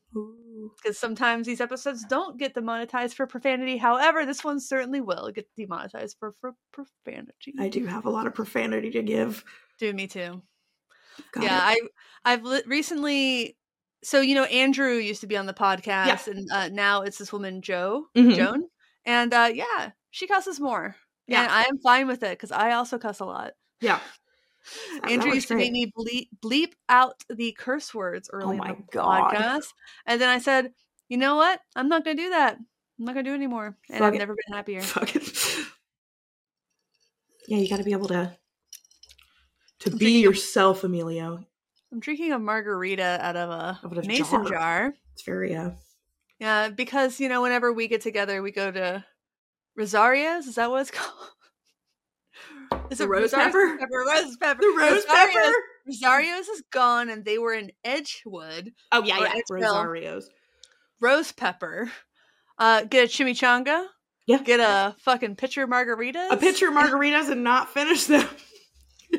Because sometimes these episodes don't get demonetized for profanity. However this one certainly will get demonetized for, for profanity. I do have a lot of profanity to give. do me too Got yeah, it. I I've li- recently. So you know, Andrew used to be on the podcast, and uh, now it's this woman, Joe Mhm. Joan, and uh, yeah, she cusses more. Yeah. and I am fine with it because I also cuss a lot. Yeah. That- that Andrew was used to great. make me bleep bleep out the curse words early Oh my in the God. podcast, and then I said, "You know what? I'm not going to do that. I'm not going to do it anymore." And Fuck I've it. never been happier. Fuck it. Yeah, you got to be able to to I'm be of- yourself, Emilio. I'm drinking a margarita out of a Out of mason jar. jar. It's very uh Yeah, because you know, whenever we get together, we go to Rosario's. Is that what it's called? Is The rose Rosario's? pepper? Rose pepper. the rose pepper. Rosario's is gone, and they were in Edgewood. Oh yeah, yeah. Edgeville. Rosario's. Rose pepper. Uh, get a chimichanga. Yeah. Get a fucking pitcher of margaritas. A pitcher of margaritas and not finish them.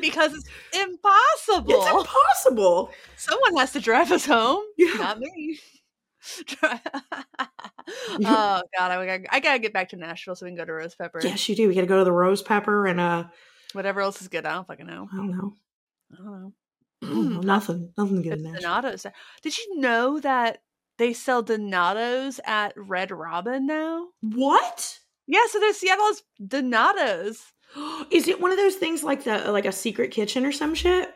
because it's impossible. It's impossible. Someone has to drive us home. Yeah. Not me. Oh god, I gotta, I gotta get back to Nashville so we can go to Rose Pepper. Yes, you do. We got to go to the rose pepper and uh, Whatever else is good, I don't fucking know. I don't know, I don't know. I don't know. nothing, nothing good in that. Donatos. Did you know that they sell Donatos at Red Robin now? What Yeah, so there's Seattle's Donatos. is it? One of those things like the like a secret kitchen or some shit?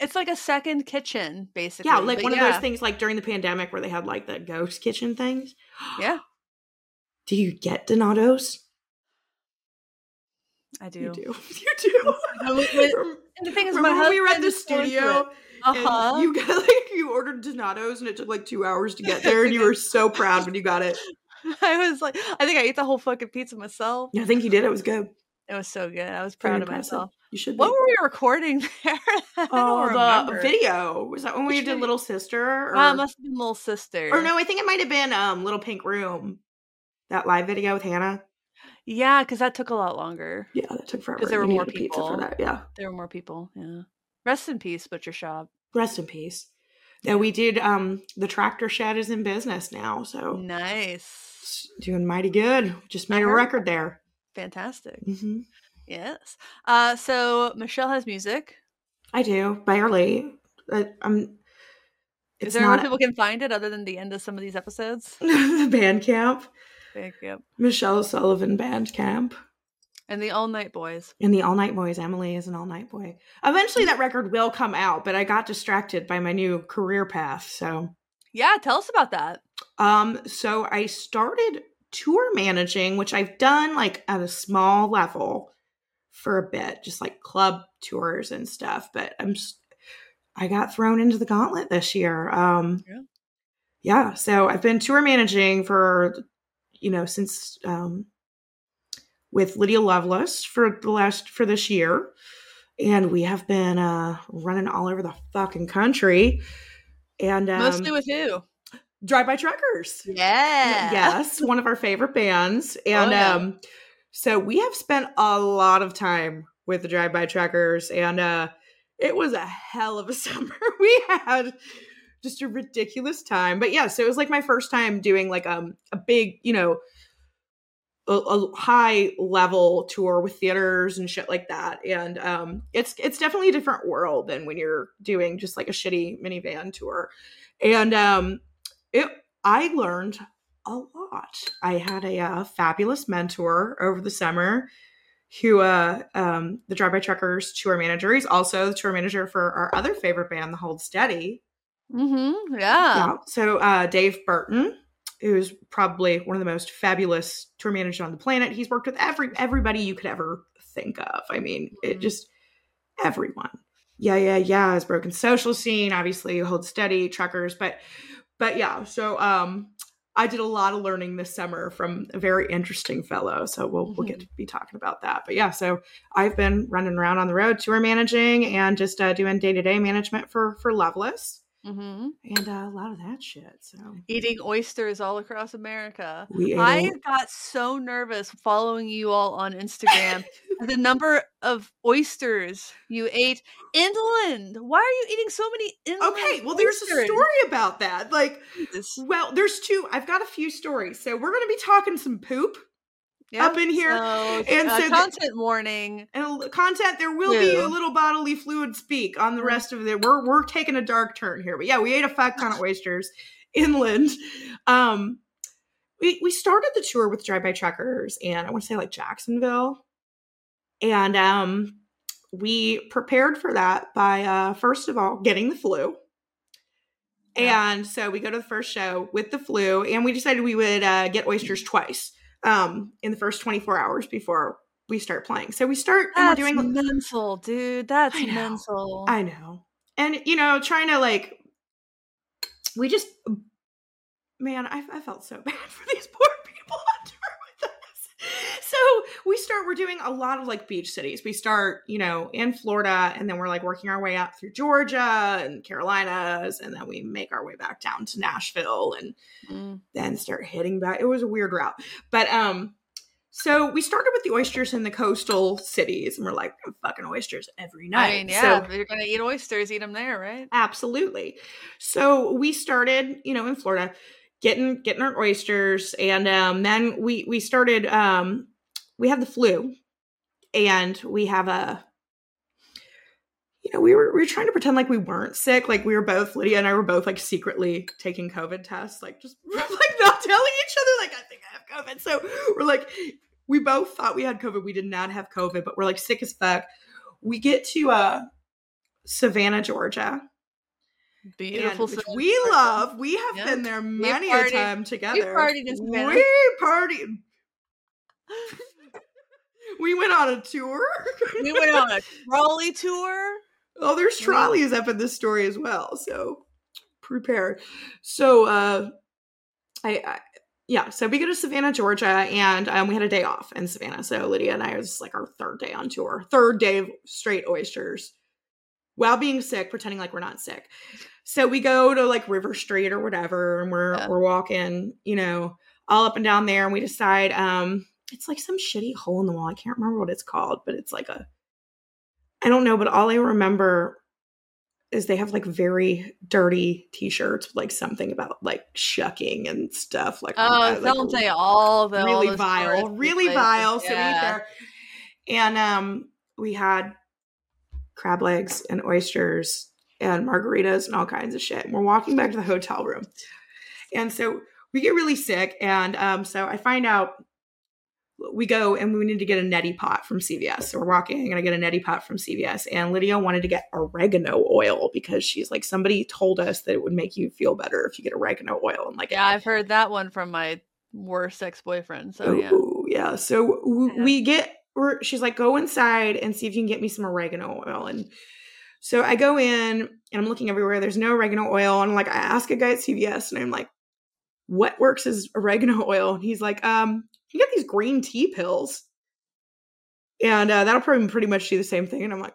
It's like a second kitchen, basically. Yeah, like but one of those things like during the pandemic where they had like the ghost kitchen things. Yeah, Do you get Donatos? I do. You do. You do. I would- Rem- And the thing is, Remember my when we were at the is going through studio. Uh-huh. you got like you ordered Donatos and it took like two hours to get there and you were so proud when you got it. I was like, I think I ate the whole fucking pizza myself. Yeah, I think you did. It was good. It was so good. I was proud of myself. You should. Be. What were we recording there? Oh, the remember. video was that when we did? Little Sister? Or, Uh, must have been Little Sister. or no, I think it might have been um Little Pink Room. That live video with Hannah. Yeah, because that took a lot longer. Yeah, that took forever. 'Cause there were more needed a pizza for people. that. Yeah. There were more people. Yeah. Rest in peace, Butcher Shop. Rest in peace. Yeah, we did. Um, the tractor shed is in business now, so Nice. it's doing mighty good. Just made a heard record there. Fantastic. hmm Yes. Uh, so Michelle has music. I do barely. I, I'm. It's Is there not where people can find it other than the end of some of these episodes? the band camp. Thank you. Michelle Sullivan band camp. And the All Night Boys. And the All Night Boys. Emily is an All Night Boy. Eventually, that record will come out, but I got distracted by my new career path. So, yeah, tell us about that. Um, so I started tour managing, which I've done like at a small level for a bit, just like club tours and stuff. But I'm, I got thrown into the gauntlet this year. Um, yeah. yeah. So I've been tour managing for, you know, since um, with Lydia Loveless for the last for this year, and we have been uh, running all over the fucking country. And um, mostly with who? Drive By Truckers. Yeah. Yes, one of our favorite bands. And oh, yeah. um so we have spent a lot of time with the Drive By Truckers and uh it was a hell of a summer. We had just a ridiculous time. But yeah, so it was like my first time doing like um a big, you know, a, a, high level tour with theaters and shit like that and um it's it's definitely a different world than when you're doing just like a shitty minivan tour and um it I learned a lot. I had a uh, fabulous mentor over the summer who uh um the drive by truckers tour manager. He's also the tour manager for our other favorite band the hold steady. Mm-hmm. Yeah. yeah. So uh dave burton who's probably one of the most fabulous tour managers on the planet. He's worked with every everybody you could ever think of. I mean mm-hmm. it just everyone. Yeah yeah yeah. Has broken social scene obviously hold steady truckers. But but yeah, so um I did a lot of learning this summer from a very interesting fellow. So we'll mm-hmm. we'll get mm-hmm. to be talking about that. But yeah, so I've been running around on the road, tour managing, and just uh, doing day to day management for for Loveless. Mm-hmm. And uh, a lot of that shit. So eating oysters all across America. I got so nervous following you all on Instagram. the number of oysters you ate inland. Why are you eating so many inland? Okay, well, there's oysters? a story about that. Like, well, there's two. I've got a few stories. So we're going to be talking some poop yep. up in here. So, and uh, so content warning and content. There will be a little bodily fluid speak on the mm-hmm. rest of it. We're we're taking a dark turn here, but yeah, we ate a fuck ton of oysters inland. Um, we we started the tour with Drive By Truckers, and I want to say like Jacksonville, and um, we prepared for that by uh, first of all getting the flu. And so we go to the first show with the flu, and we decided we would uh, get oysters twice um, in the first 24 hours before we start playing. So we start That's and we're doing mental, dude. That's I mental. I know. And you know, trying to like we just man, I, I felt so bad for these poor people on tour with us. So we start we're doing a lot of like beach cities. We start, you know, in Florida and then we're like working our way out through Georgia and Carolinas and then we make our way back down to Nashville and mm. then start hitting back. It was a weird route. But um so we started with the oysters in the coastal cities, and we're like, fucking oysters every night. I mean, yeah, so, you're gonna eat oysters, eat them there, right? Absolutely. So we started, you know, in Florida, getting getting our oysters, and um, then we we started. Um, we have the flu, and we have a. You know, we were we were trying to pretend like we weren't sick. Like we were both Lydia and I were both like secretly taking COVID tests, like just like not telling each other, like I think I have COVID. So we're like, we both thought we had COVID. We did not have COVID, but we're like sick as fuck. We get to uh Savannah, Georgia. Beautiful. Which we love. We have been there many a time together. We partied. We partied. We went on a tour. we went on a trolley tour. Oh, there's trolleys up in this story as well. So prepare. So uh I, I yeah, so we go to Savannah, Georgia, and um, we had a day off in Savannah. So Lydia and I was like our third day on tour, third day of straight oysters, while being sick, pretending like we're not sick. So we go to like River Street or whatever, and we're yeah. we're walking, you know, all up and down there, and we decide um, it's like some shitty hole in the wall. I can't remember what it's called, but it's like a I don't know, but all I remember is they have like very dirty t-shirts with like something about like shucking and stuff like oh like, don't say all the really all vile really places. vile yeah. there and um we had crab legs and oysters and margaritas and all kinds of shit and we're walking back to the hotel room and so we get really sick and um so i find out we go and we need to get a neti pot from CVS. So we're walking and I get a neti pot from CVS. And Lydia wanted to get oregano oil because she's like, somebody told us that it would make you feel better if you get oregano oil. And like, Yeah, I've heard that one from my worst ex boyfriend. So yeah. Ooh, yeah. So w- Yeah. we get, we're, she's like, go inside and see if you can get me some oregano oil. And so I go in and I'm looking everywhere. There's no oregano oil. And like, I ask a guy at CVS and I'm like, what works is oregano oil? And he's like, um, you get these green tea pills. And uh, that'll probably pretty much do the same thing. And I'm like,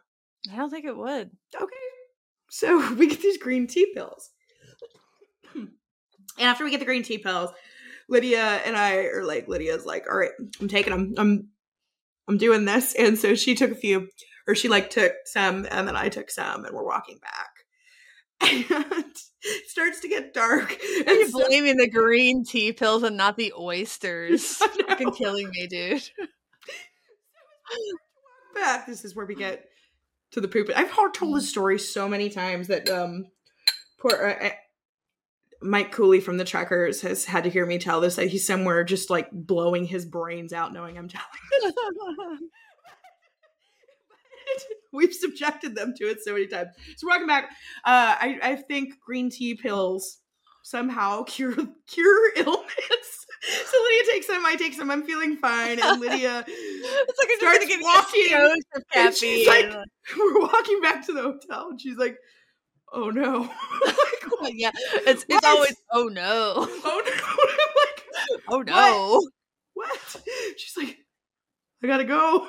I don't think it would. okay. So we get these green tea pills. and after we get the green tea pills, Lydia and I are like, Lydia's like, all right, I'm taking them. I'm, I'm doing this. And so she took a few, or she like took some, and then I took some, and we're walking back. And starts to get dark. You're so, blaming the green tea pills and not the oysters. Fucking killing me, dude. back, this is where we get to the poop. I've told this story so many times that um, poor uh, uh, Mike Cooley from the Truckers has had to hear me tell this. That he's somewhere just like blowing his brains out, knowing I'm telling. We've subjected them to it so many times. So welcome back. Uh, I I think green tea pills somehow cure cure illness. So Lydia takes them, I take some. I'm feeling fine, and Lydia it's like just Starts give walking, of and she's like- we're walking back to the hotel, and she's like, "Oh no, like, yeah, it's it's always oh no, oh no!" I'm like, oh no, "What?" She's like, "I gotta go."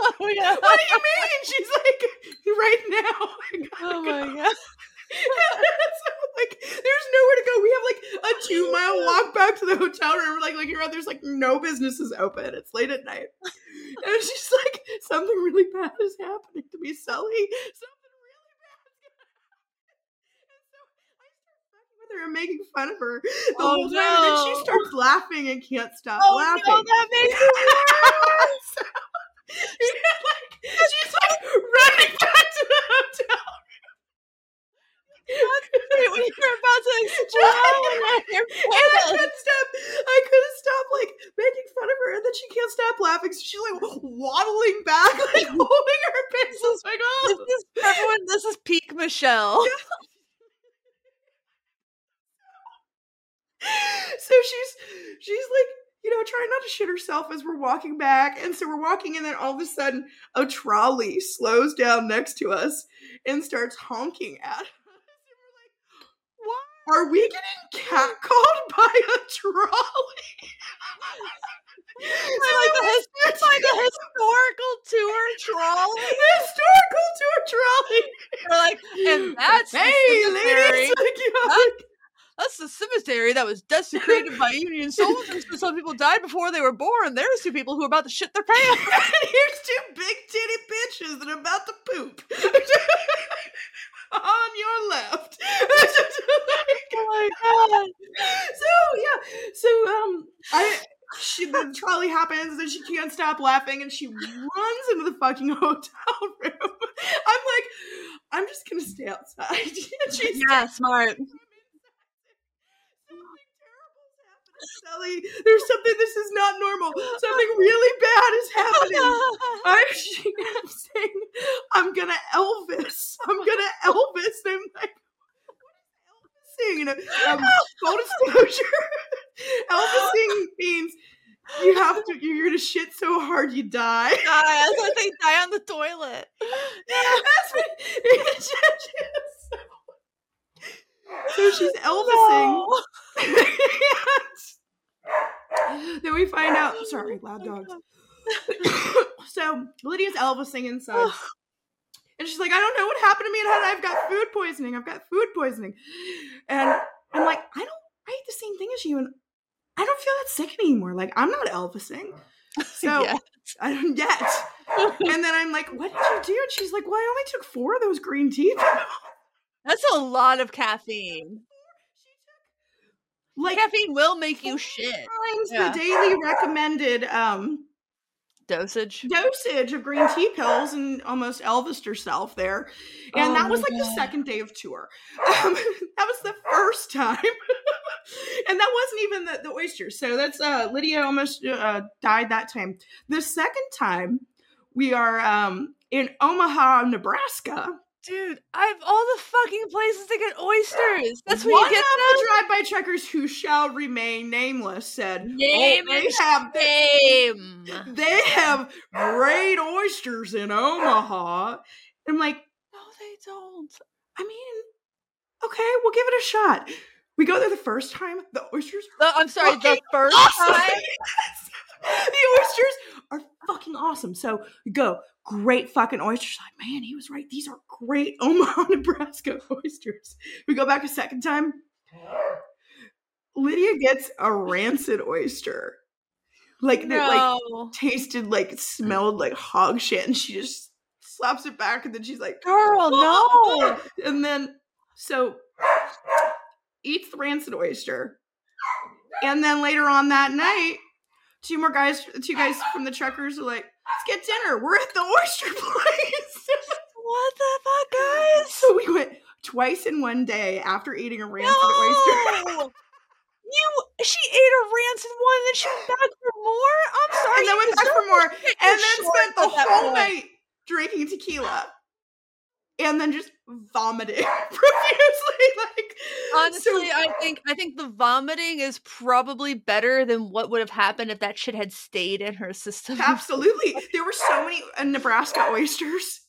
Oh yeah, what do you mean? She's like, "Right now." Oh go." my god, so, like, there's nowhere to go. We have like a oh, two mile walk back to the hotel room. We're like looking around. There's like no businesses open. It's late at night. And she's like, something really bad is happening to me, Sully. Something really bad is gonna happen. And so I start fucking with her and making fun of her the Oh, whole time. And then she starts laughing and can't stop oh laughing. no, that makes it worse. So, like, she's like running back to the hotel. When you're about to explode and you're and I couldn't stop. I couldn't stop like making fun of her, and then she can't stop laughing. So she's like waddling back, like holding her pencils. Like, oh. This oh, is everyone. This is peak Michelle. so she's she's like you know trying not to shit herself as we're walking back, and so we're walking, and then all of a sudden a trolley slows down next to us and starts honking at us. And we're like, What? Are we getting catcalled by a trolley? Like the, his- by the historical tour trolley. historical tour trolley. They're like, and that's hey, ladies, like, you know, like, That's the cemetery that was desecrated by Union soldiers. So some people died before they were born. There's two people who are about to shit their pants. and here's two big titty bitches that are about to poop on your left. Oh my god! so yeah, so um, I she the trolley happens and she can't stop laughing and she runs into the fucking hotel room. I'm like, I'm just gonna stay outside. Yeah, smart. Something terrible is happening, Sally. There's something. This is not normal. Something really bad is happening. I'm, I'm saying, I'm gonna Elvis. I'm gonna Elvis. And I'm like, what is Elvising? You know, um, full disclosure, Elvising means you have to. You're gonna shit so hard you die. Die. I was gonna say die on the toilet. Yeah, That's what it is. So she's Elvising. No. then we find out. Sorry, loud oh dogs. so Lydia's Elvising inside. And she's like, I don't know what happened to me, and I've got food poisoning. I've got food poisoning. And I'm like, I don't, I eat the same thing as you, and I don't feel that sick anymore. Like, I'm not Elvising. So Yeah. I don't yet. And then I'm like, what did you do? And she's like, well, I only took four of those green tea. That's a lot of caffeine. Like Caffeine will make you shit. times Yeah. the daily recommended um Dosage. dosage of green tea pills and almost Elvised herself there. And Oh that was like the second day of tour. Um, that was the first time and that wasn't even the, the oysters. So that's uh Lydia almost uh, died that time. The second time we are um in Omaha, Nebraska. Dude, I have all the fucking places to get oysters. That's One you get One of the drive-by truckers who shall remain nameless said, oh, Name "Oh, they have Shame. they have great oysters in Omaha." I'm like, No, they don't. I mean, okay, we'll give it a shot. We go there the first time. The oysters The- I'm sorry, the first awesome. time. The oysters are fucking awesome. So go, great fucking oysters. Like, man, he was right. These are great Omaha, Nebraska oysters. We go back a second time. Lydia gets a rancid oyster. Like that like tasted like smelled like hog shit and she just slaps it back and then she's like Girl, no. and then so eats the rancid oyster. And then later on that night, two more guys, two guys from the truckers are like, let's get dinner. We're at the oyster place. What the fuck, guys? so we went twice in one day after eating a rancid oyster. No! You, she ate a rancid one, and then she went back for more. I'm sorry. and then went back for more. And then spent the whole night drinking tequila. And then just vomiting profusely. Like Honestly, so- I think I think the vomiting is probably better than what would have happened if that shit had stayed in her system. Absolutely. There were so many uh, Nebraska oysters.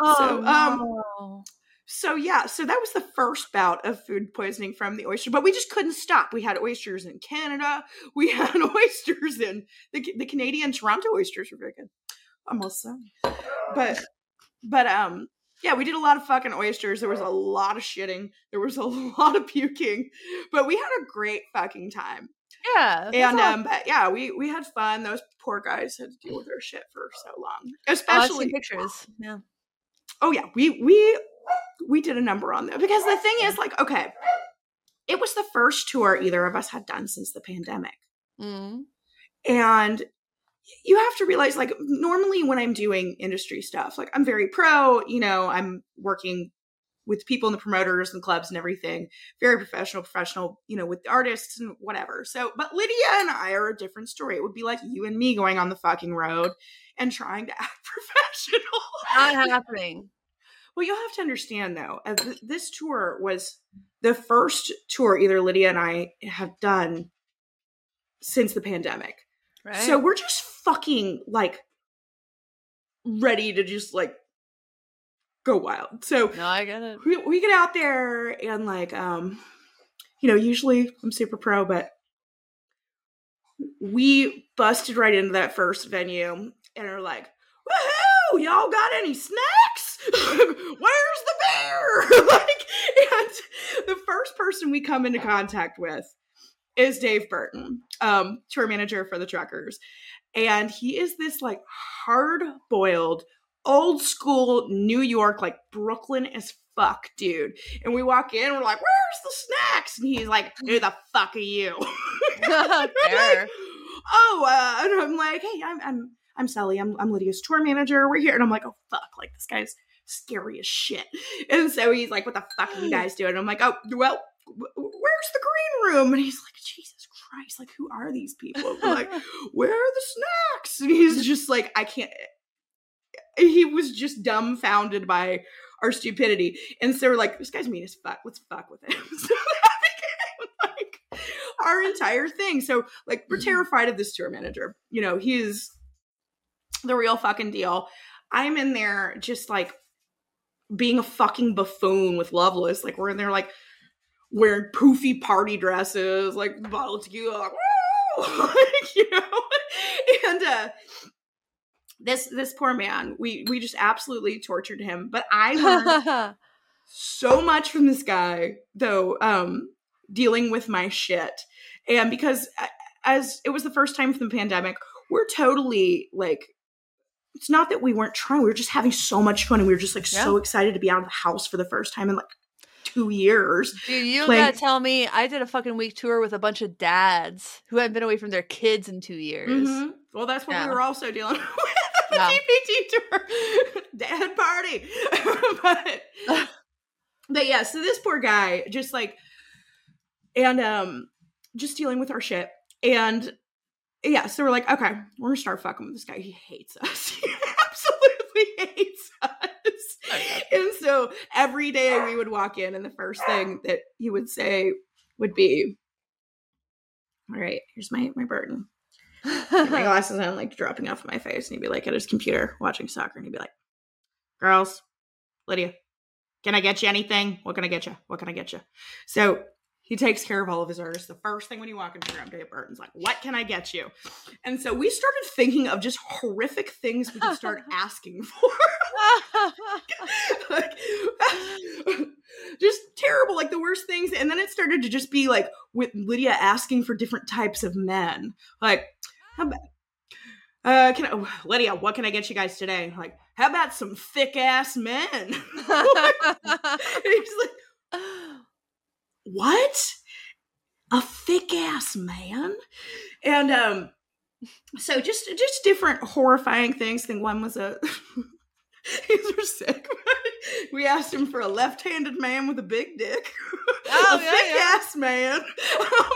Oh, So, um, no. So yeah, so that was the first bout of food poisoning from the oyster, but we just couldn't stop. We had oysters in Canada. We had oysters in the the Canadian Toronto oysters were very good. Almost so. But but um yeah, we did a lot of fucking oysters. There was a lot of shitting. There was a lot of puking, but we had a great fucking time. yeah, And um, but yeah, we we had fun. Those poor guys had to deal with their shit for so long, Oh, especially seen pictures. Yeah. oh yeah we we we did a number on that because the thing is like okay it was the first tour either of us had done since the pandemic Mm. and you have to realize like normally when i'm doing industry stuff like i'm very pro you know i'm working with people in the promoters and clubs and everything very professional professional you know with the artists and whatever so but lydia and i are a different story it would be like you and me going on the fucking road and trying to act professional Not happening. well, you'll have to understand though, uh, this tour was the first tour either Lydia and I have done since the pandemic. Right. So we're just fucking like ready to just like go wild. So no, I get it. we, we get out there and like um you know usually i'm super pro but we busted right into that first venue and are like woohoo y'all got any snacks where's the beer like and the first person we come into contact with is dave burton um tour manager for the truckers and he is this like hard boiled old school New York, like Brooklyn as fuck, dude. And we walk in, we're like, "Where's the snacks?" And he's like, "Who the fuck are you?" Like, oh, uh, and I'm like, "Hey, I'm I'm I'm Sally. I'm I'm Lydia's tour manager. We're here." And I'm like, "Oh fuck, like this guy's scary as shit." And so he's like, "What the fuck are you guys doing?" And I'm like, "Oh, well." Wh- Where's the green room? And he's like, Jesus Christ, like, who are these people? Like, where are the snacks? And he's just like, I can't. Eh, he was just dumbfounded by our stupidity. And so we're like, this guy's mean as fuck. Let's fuck with him. So that became like our entire thing. So, like, we're mm-hmm. terrified of this tour manager. You know, he's the real fucking deal. I'm in there just like being a fucking buffoon with Loveless. Like, we're in there like wearing poofy party dresses, like bottle of tequila, like, woo! like, you know. And uh this this poor man, we we just absolutely tortured him. But I learned so much from this guy, though, um, dealing with my shit. And because as it was the first time from the pandemic, we're totally like it's not that we weren't trying, we were just having so much fun and we were just like so excited to be out of the house for the first time and like two years. Dude, you playing- gotta tell me, I did a fucking week tour with a bunch of dads who hadn't been away from their kids in two years. Mhm. Well, that's what Yeah. we were also dealing with the Yeah. DPT tour. Dad party. but, but yeah, so this poor guy just like and um, just dealing with our shit. And yeah, so we're like, okay, we're gonna start fucking with this guy. He hates us. he absolutely hates us. And so every day we would walk in, and the first thing that he would say would be, "All right, here's my my burden." Get my glasses on, like dropping off my face, and he'd be like at his computer watching soccer, and he'd be like, "Girls, Lydia, can I get you anything? What can I get you? What can I get you?" So he takes care of all of his orders. The first thing when you walk into the room, Dave Burton's like, "What can I get you?" And so we started thinking of just horrific things we could start asking for. like, just terrible, like the worst things. And then it started to just be like with Lydia asking for different types of men. Like, how about, uh, can I, Lydia, what can I get you guys today? Like, how about some thick ass men? he's like, what? A thick ass man? And um so just just different horrifying things. I think one was a these are sick. we asked him for a left-handed man with a big dick, oh, a yeah, thick yeah. ass man. Um,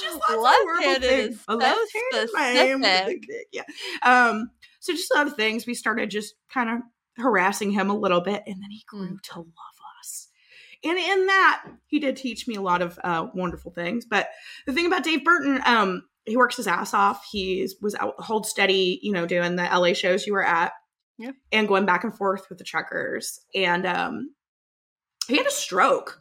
just lots left-handed of things. a left-handed man with a big dick. Yeah. Um. So just a lot of things. We started just kind of harassing him a little bit, and then he grew mm. to love and in that he did teach me a lot of uh, wonderful things. But the thing about dave burton um, he works his ass off. He was out hold steady you know doing the la shows you were at. Yeah. and going back and forth with the truckers. And um, he had a stroke.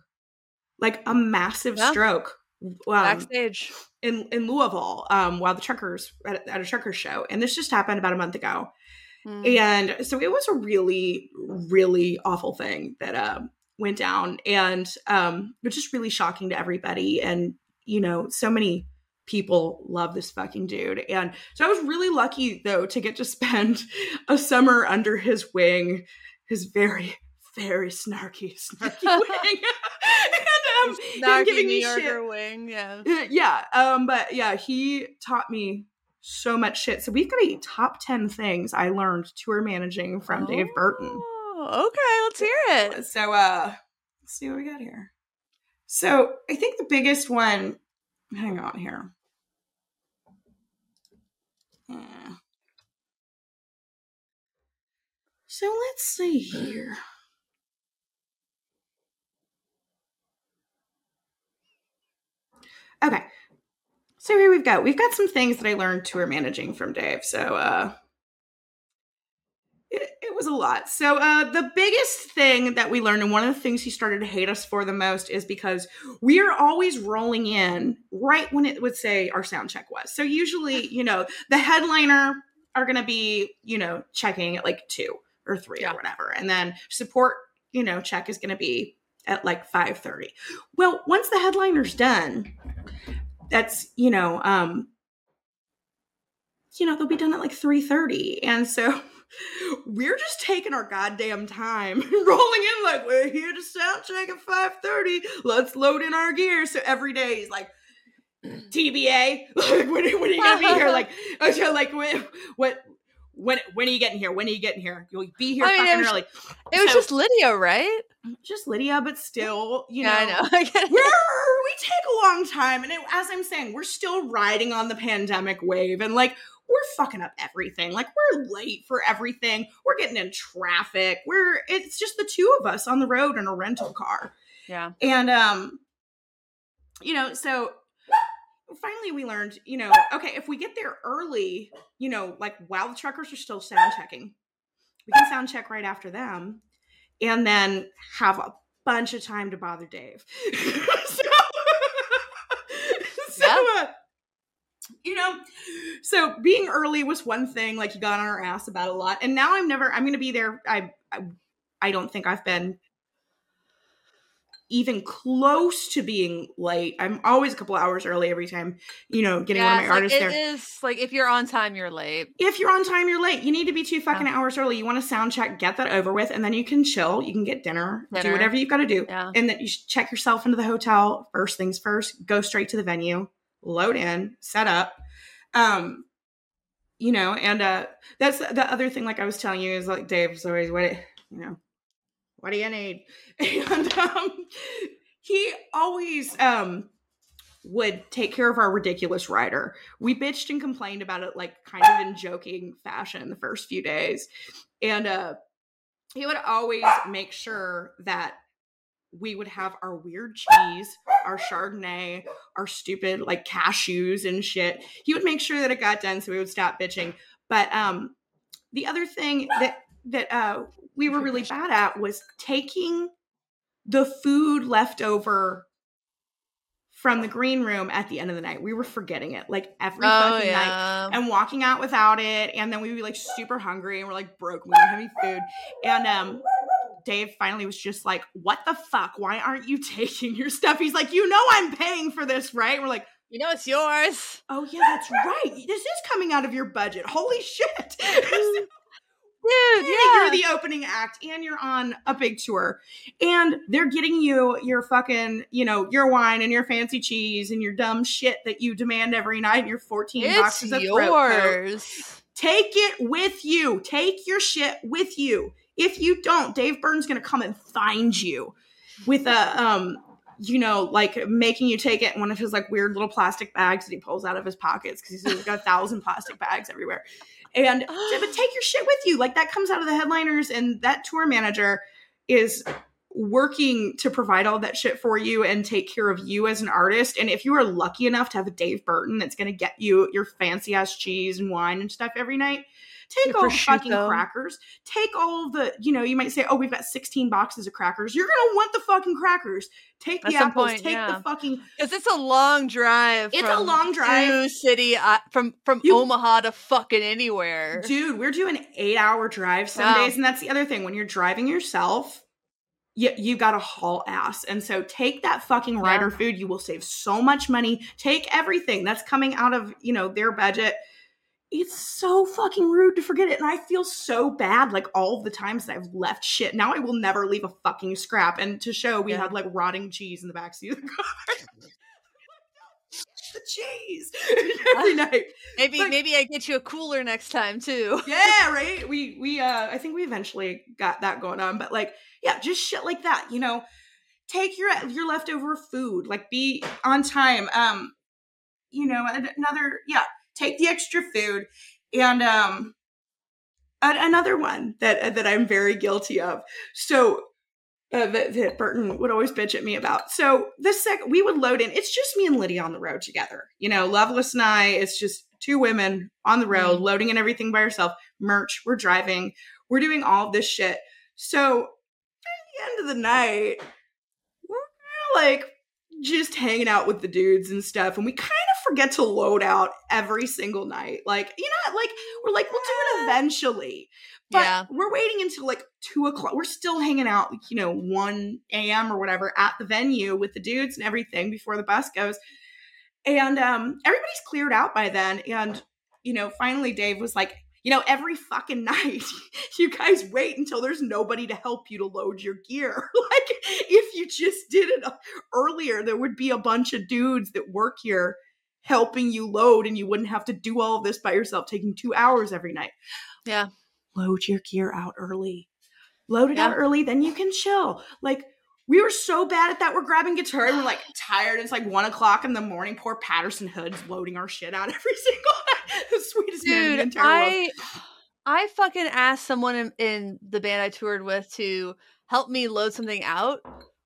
Like a massive yeah. stroke. Um, backstage. in in louisville um, while the truckers at, at a trucker show. And this just happened about a month ago. Mm. and so it was a really really awful thing that um went down. And um which is really shocking to everybody. And you know so many people love this fucking dude. And so i was really lucky though to get to spend a summer under his wing his very very snarky snarky wing. And um snarky giving New me Yorker shit. wing yeah. Uh, yeah um but yeah he taught me so much shit. So we've got a top 10 things i learned tour managing from oh. dave burton okay, let's hear it. So uh let's see what we got here. So I think the biggest one hang on here. Yeah. So let's see here. Okay. So here we've got we've got some things that I learned tour managing from Dave. So uh it, it was a lot. So uh, the biggest thing that we learned, and one of the things he started to hate us for the most, is because we are always rolling in right when it would say our sound check was. So usually, you know, the headliner are going to be, you know, checking at like two or three yeah. or whatever, and then support, you know, check is going to be at like five thirty. Well, once the headliner's done, that's you know, um, you know, they'll be done at like three thirty, and so we're just taking our goddamn time rolling in like we're here to sound check at 5.30 let's load in our gear. So every day he's like tba like when, when are you gonna be here? Like okay like when, what when when are you getting here? When are you getting here? You'll be here I mean, fucking it was, early. it was so, just lydia right? Just lydia but still you know, yeah, I know. we're we take a long time and it, as i'm saying we're still riding on the pandemic wave and like we're fucking up everything. Like we're late for everything. We're getting in traffic. We're it's just the two of us on the road in a rental car. Yeah. And um you know, so finally we learned, you know, okay, if we get there early, you know, like while the truckers are still sound checking, we can sound check right after them and then have a bunch of time to bother Dave. so, so yeah. uh, you know so being early was one thing like he got on our ass about a lot and now i'm never i'm gonna be there i i, I don't think i've been even close to being late. I'm always a couple hours early every time you know getting yeah, one of my artists like, it there. it is like if you're on time you're late. If you're on time you're late. You need to be two fucking yeah. hours early. You want to sound check get that over with and then you can chill. You can get dinner, dinner. do whatever you've got to do yeah. and then you should check yourself into the hotel first things first go straight to the venue load in set up um, you know, and uh that's the other thing like I was telling you is like Dave's always what you know, what do you need? And um he always um would take care of our ridiculous rider. We bitched and complained about it like kind of in joking fashion the first few days. And uh he would always make sure that we would have our weird cheese, our Chardonnay, our stupid like cashews and shit. He would make sure that it got done so we would stop bitching. But um the other thing that that uh we were really bad at was taking the food left over from the green room at the end of the night. We were forgetting it like every Oh fucking night and walking out without it. And then we would be like super hungry and we're like broke. We don't have any food. And um Dave finally was just like, What the fuck? Why aren't you taking your stuff? He's like, You know I'm paying for this, right? We're like, You know it's yours. Oh yeah, that's right. This is coming out of your budget. Holy shit. Dude, yeah. You're the opening act and you're on a big tour. And they're getting you your fucking, you know, your wine and your fancy cheese and your dumb shit that you demand every night and your 14 it's boxes of yours. Take it with you. Take your shit with you. If you don't, Dave Burton's gonna come and find you with a um, you know, like making you take it in one of his like weird little plastic bags that he pulls out of his pockets because he's got a thousand plastic bags everywhere. And but take your shit with you. Like that comes out of the headliners, and that tour manager is working to provide all that shit for you and take care of you as an artist. And if you are lucky enough to have a Dave Burton that's going to get you your fancy ass cheese and wine and stuff every night, take all the fucking crackers. Take all the, you know, you might say, oh, we've got 16 boxes of crackers. You're going to want the fucking crackers. Take At the apples. point, take yeah. the fucking. Because it's a long drive. It's a long drive. Sioux City uh, from from You- Omaha to fucking anywhere. Dude, we're doing eight hour drives some Wow. days. And that's the other thing. When you're driving yourself, you, you got to haul ass. And so take that fucking rider food. You will save so much money. Take everything that's coming out of, you know, their budget. It's so fucking rude to forget it. And I feel so bad like all the times that I've left shit. Now I will never leave a fucking scrap. And to show we Yeah. had like rotting cheese in the backseat of the car. the cheese every night. maybe but- maybe I get you a cooler next time too. yeah right we we uh i think we eventually got that going on but like yeah just shit like that you know take your your leftover food like be on time um you know another yeah take the extra food and um another one that that i'm very guilty of so uh, that, that Burton would always bitch at me about. So the second we would load in, it's just me and Lydia on the road together. You know, Loveless and I, it's just two women on the road, loading in everything by herself. Merch, we're driving, we're doing all this shit. So at the end of the night, we're like just hanging out with the dudes and stuff, and we kind of forget to load out every single night. Like, you know, like we're like, we'll do it eventually. But Yeah. we're waiting until like two o'clock. We're still hanging out, you know, 1 a.m. or whatever at the venue with the dudes and everything before the bus goes. And um, everybody's cleared out by then. And, you know, finally Dave was like, you know, every fucking night, you guys wait until there's nobody to help you to load your gear. like, if you just did it earlier, there would be a bunch of dudes that work here helping you load, and you wouldn't have to do all of this by yourself, taking two hours every night Yeah. load your gear out early. Load it out early, then you can chill. Like we were so bad at that. We're grabbing guitar and we're like tired. It's like one o'clock in the morning. Poor Patterson Hood's loading our shit out every single night. the sweetest man in the Dude, entire world. I I fucking asked someone in, in the band I toured with to help me load something out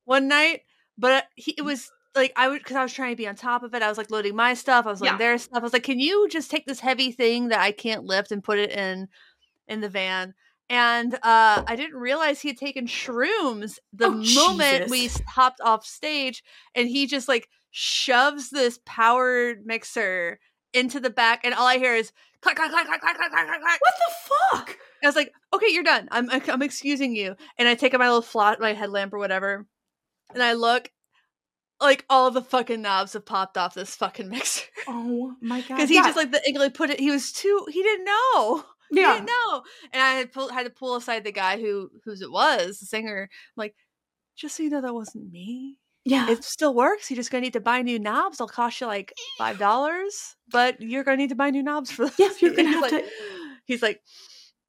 one night, but he, it mm. was like I would because I was trying to be on top of it. I was like loading my stuff. I was like Yeah. their stuff. I was like, can you just take this heavy thing that I can't lift and put it in in the van? And uh, I didn't realize he had taken shrooms the Oh, moment we Jesus. s- hopped off stage, and he just like shoves this powered mixer into the back, and all I hear is clack clack clack clack clack clack clack clack. clack. What the fuck? I was like, okay, you're done. I'm I'm excusing you. And I take out my little flat, my headlamp or whatever, and I look, like all the fucking knobs have popped off this fucking mixer Oh my god. because he Yeah. just like the like put it. He was too. He didn't know. He yeah. didn't know. And I had pull, had to pull aside the guy who whose it was, the singer. I'm like, just so you know, that wasn't me. Yeah. It still works. You're just gonna need to buy new knobs. They'll cost you like five dollars, but you're gonna need to buy new knobs for. Yeah, you're gonna have like- to- He's like,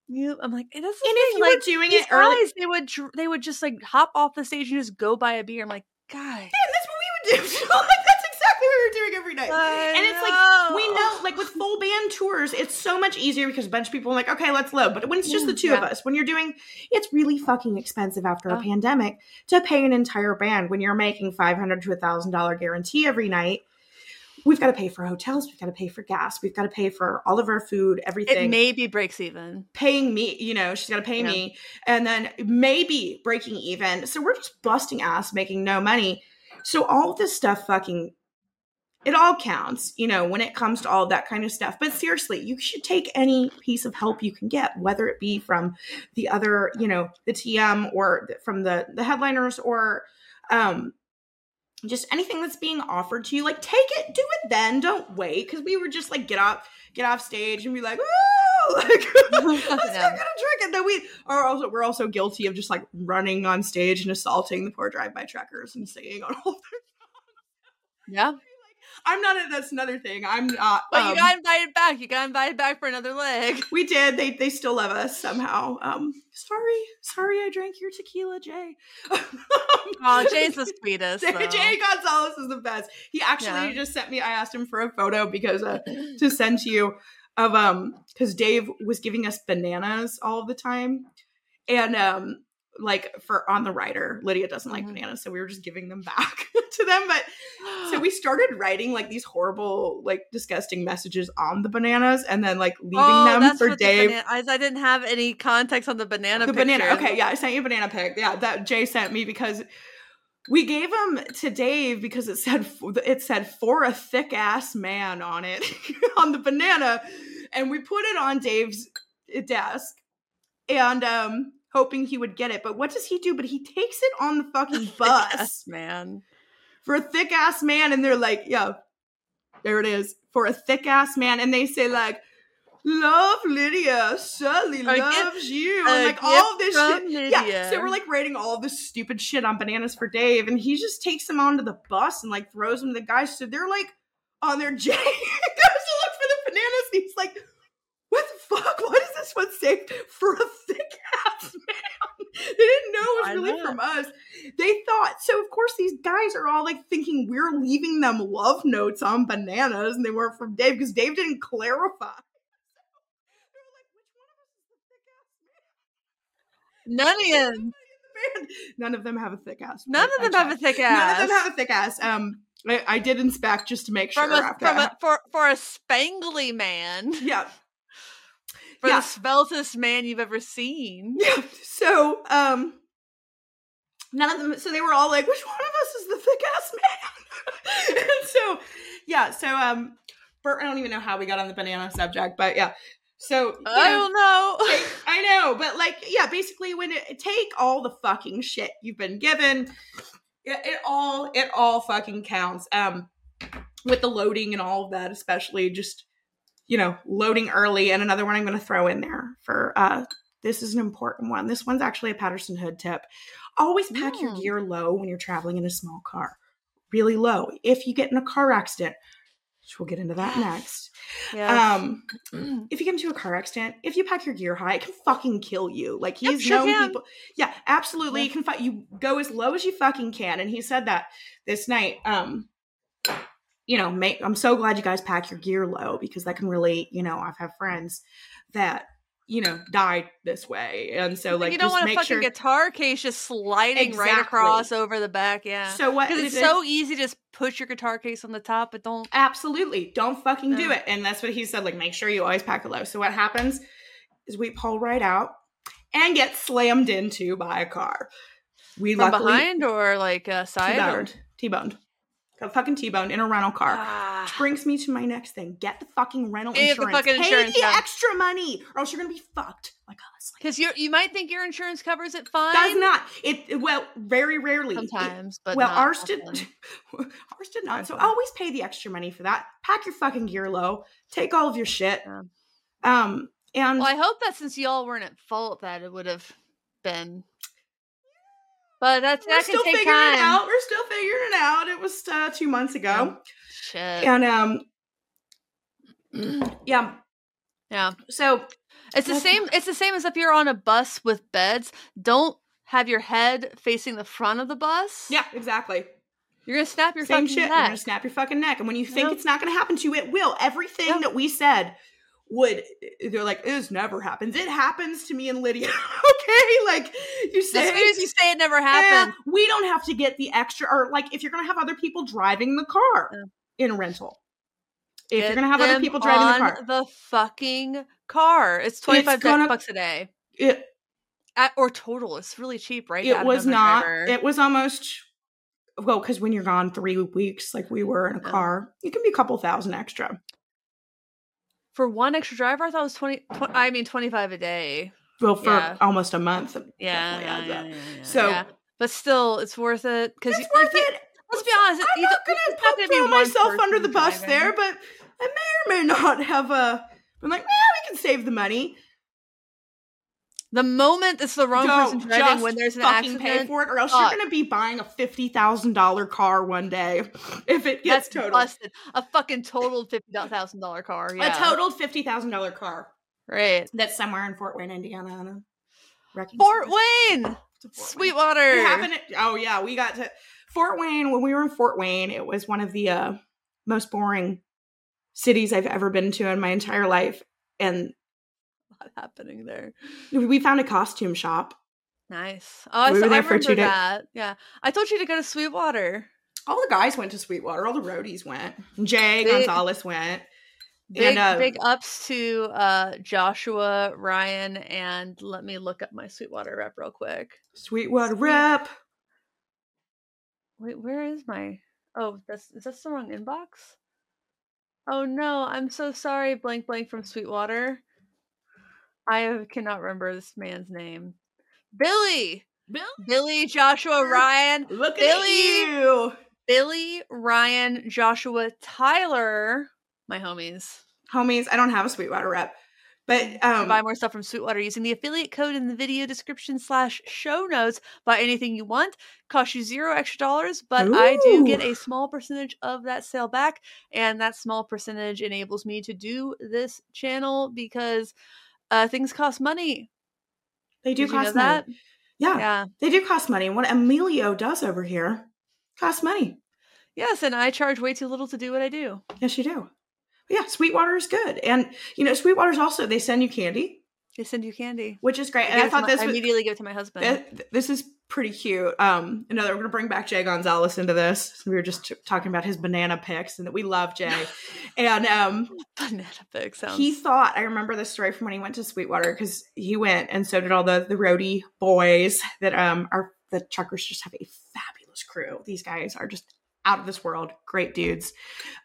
you. I'm like, that's the and if you like, were doing it early, guys, they would they would just like hop off the stage and just go buy a beer. I'm like, guy, Yeah, that's what we would do. like that's exactly what we were doing every night. I and it's like we know, like with full band tours, it's so much easier because a bunch of people are like, okay, let's load. But when it's just the two of us, when you're doing, it's really fucking expensive after Oh. a pandemic to pay an entire band when you're making five hundred to a thousand dollar guarantee every night. We've got to pay for hotels. We've got to pay for gas. We've got to pay for all of our food, everything It maybe breaks even. paying me, you know, she's got to pay Yeah. me, and then maybe breaking even. So we're just busting ass, making no money. So all this stuff fucking it all counts, you know, when it comes to all that kind of stuff. But seriously, you should take any piece of help you can get, whether it be from the other, you know, the TM or from the the headliners or um just anything that's being offered to you. Like take it, do it then. Don't wait because we were just like get off get off stage and be like! like let's go Yeah. get a drink. And then we are also we're also guilty of just like running on stage and assaulting the poor drive-by truckers and singing on all their Yeah. I'm not. That's another thing. I'm not. But um, you got invited back. You got invited back for another leg. we did. They they still love us somehow. Um, sorry, sorry, I drank your tequila, Jay. Oh, Jay's the sweetest. Jay, though. Jay Gonzalez is the best. He actually Yeah. just sent me. I asked him for a photo because uh, to send to you of um because Dave was giving us bananas all the time, and um like for on the writer, Lydia doesn't like Mhm. bananas, so we were just giving them back to them, but. So we started writing like these horrible, like disgusting messages on the bananas, and then like leaving oh, them for the Dave. bana- I, I didn't have any context on the banana. the banana. picture. Okay, yeah, I sent you a banana pic. Yeah, that Jay sent me because we gave them to Dave because it said it said for a thick ass man on it on the banana, and we put it on Dave's desk, and um hoping he would get it. But what does he do? But he takes it on the fucking bus. Man. for a thick ass man and they're like yeah there it is for a thick ass man and they say like love lydia gift- loves you and like all of this shit yeah so we're like writing all this stupid shit on bananas for dave and he just takes them onto the bus and like throws them to the guys so they're like on their j goes to look for the bananas and he's like what the fuck? What does this one say for a thick ass man? They didn't know it was I really know. from us. They thought so of course these guys are all like thinking we're leaving them love notes on bananas and they weren't from dave because dave didn't clarify. They were like which one of us is the thick ass None of them. none of them have a thick ass None of them have a thick ass. none of them have a thick ass. Um i, I did inspect just to make sure from a, after from a for for a spangly man, yeah for Yeah. the sveltest man you've ever seen. Yeah. So, um, none of them. So they were all like, "Which one of us is the thick ass man?" and so, yeah. So, um, Bert, I don't even know how we got on the banana subject, but yeah. So I know, don't know. take- I know, but like, yeah. Basically, when it take all the fucking shit you've been given, it, it all it all fucking counts. Um, with the loading and all of that, especially just you know loading early. And another one I'm going to throw in there for uh this is an important one. This one's actually a Patterson Hood tip. Always pack your Mm. gear low when you're traveling in a small car. Really low. If you get in a car accident, which we'll get into that next. Yeah. Um, if you get into a car accident, if you pack your gear high, it can fucking kill you. Like Yep, he's sure known can. people. Yeah, absolutely. Yeah. You can fight. You go as low as you fucking can, and he said that this night. Um, you know, make. I'm so glad you guys pack your gear low because that can really, you know, I've had friends that you know died this way, and so like you don't want a fucking sure. guitar case just sliding right across over the back. Yeah. So what? Because it's it- so easy to just push your guitar case on the top, but don't. Absolutely. Don't fucking do it. And that's what he said. Like, make sure you always pack it low. So what happens is we pull right out and get slammed into by a car. We From luckily behind or like uh, side T or. T-boned. Got fucking T-boned in a rental car. Ah. Which brings me to my next thing. Get the fucking rental Pay the insurance. fucking Pay insurance, the extra money, or else you're gonna be fucked like us. Because you you might think your insurance covers it fine. does not. It well, very rarely. It- Sometimes, but well, not ours did. ours did not. So always pay the extra money for that. Pack your fucking gear low. Take all of your shit. Yeah. Um, and Well, I hope that since y'all weren't at fault, that it would have been. But that's we're that still figuring time. it out. We're still figuring it out. It was uh, two months ago, Shit. and um, yeah. yeah. So It's the same. It's the same as if you're on a bus with beds. Don't have your head facing the front of the bus. yeah, exactly. You're gonna snap your Same fucking shit. You're neck. gonna snap your fucking neck. And when you think it's not gonna happen to you, it will. Everything that we said would they're like, this never happens. It happens to me and Lydia. okay? Like you say as soon as you say it never "Eh, happened, we don't have to get the extra or like if you're gonna have other people driving the car Yeah. in rental. If you're gonna have other people driving the on car. the fucking car. It's twenty five gonna- bucks a day. It At, or total. It's really cheap, right? it was not driver. it was almost well, because when you're gone three weeks, like we were in a Yeah. car, it can be a couple thousand extra. For one extra driver. I thought it was twenty. Tw- I mean, twenty five a day. Well, for Yeah. almost a month. Yeah, yeah, yeah, yeah, yeah, So- yeah. but still, it's worth it because It's worth it. Let's be honest. I'm not not put- throw myself under the bus driving. there, but I may or may not have a. I'm like, man, we can save the money. The moment it's the wrong person driving when there's an fucking accident, pay for it, or else fuck. you're gonna be buying a fifty thousand dollar car one day if it gets totaled. busted. A fucking totaled fifty thousand dollar car. Yeah, A totaled fifty thousand dollar car right. that's somewhere in Fort Wayne, Indiana. On a wrecking Fort. Wayne, Fort Wayne. Sweetwater. We haven't. Oh yeah, we got to Fort Wayne when we were in Fort Wayne. It was one of the uh, most boring cities I've ever been to in my entire life, and What happening there? we found a costume shop. Nice. Oh, I, We were I there for remember two days. that. Yeah, I told you to go to Sweetwater. All the guys went to Sweetwater. All the roadies went. Jay Big- Gonzalez went. Big And, uh, big ups to uh Joshua, Ryan, and let me look up my Sweetwater rep real quick. Sweetwater Sweet- rep. Wait, where is my? Oh, that's is that the wrong inbox? Oh no, I'm so sorry. Blank blank from Sweetwater. I cannot remember this man's name. Billy, Bill. Billy, Joshua, Ryan, Look at Billy. you. Billy, Ryan, Joshua, Tyler, my homies. Homies, I don't have a Sweetwater rep. But um buy more stuff from Sweetwater using the affiliate code in the video description slash show notes. Buy anything you want. Cost you zero extra dollars, but I do get a small percentage of that sale back, and that small percentage enables me to do this channel because uh, things cost money. they do Did you know cost money. that? Yeah, Yeah. they do cost money. What Emilio does over here costs money. Yes, and I charge way too little to do what I do. Yes, you do. Yeah, Sweetwater is good. And you know, Sweetwater's also they send you candy, They send you candy. which is great. I, And I thought my- this I was immediately give it to my husband. th- this is pretty cute. Um, another, we're gonna bring back Jay Gonzalez into this. We were just t- talking about his banana picks and that we love Jay. and um, Banana pig sounds. he thought I remember this story from when he went to Sweetwater because he went and so did all the the roadie boys that um are the truckers just have a fabulous crew. These guys are just out of this world, great dudes.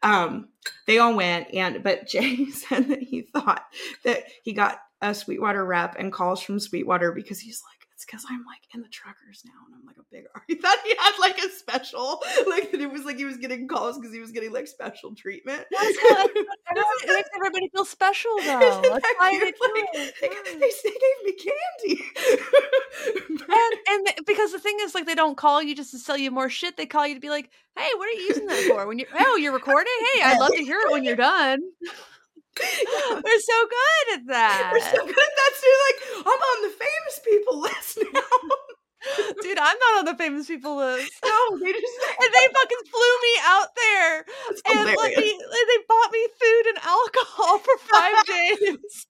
Um, they all went and but Jay said that he thought that he got a Sweetwater rep and calls from Sweetwater because he's like it's because I'm like in the truckers now and I'm like a big R. He thought he had like a special, like it was like he was getting calls because he was getting like special treatment. That's everybody- it makes everybody feel special, though. That's why they? Like, they gave me candy. and and because the thing is like they don't call you just to sell you more shit they call you to be like hey what are you using that for when you oh you're recording hey i'd love to hear it when you're done we're so good at that We're so good at that too. Like, I'm on the famous people list now. dude i'm not on the famous people list no, they just and they fucking flew me out there That's and let me and they bought me food and alcohol for five days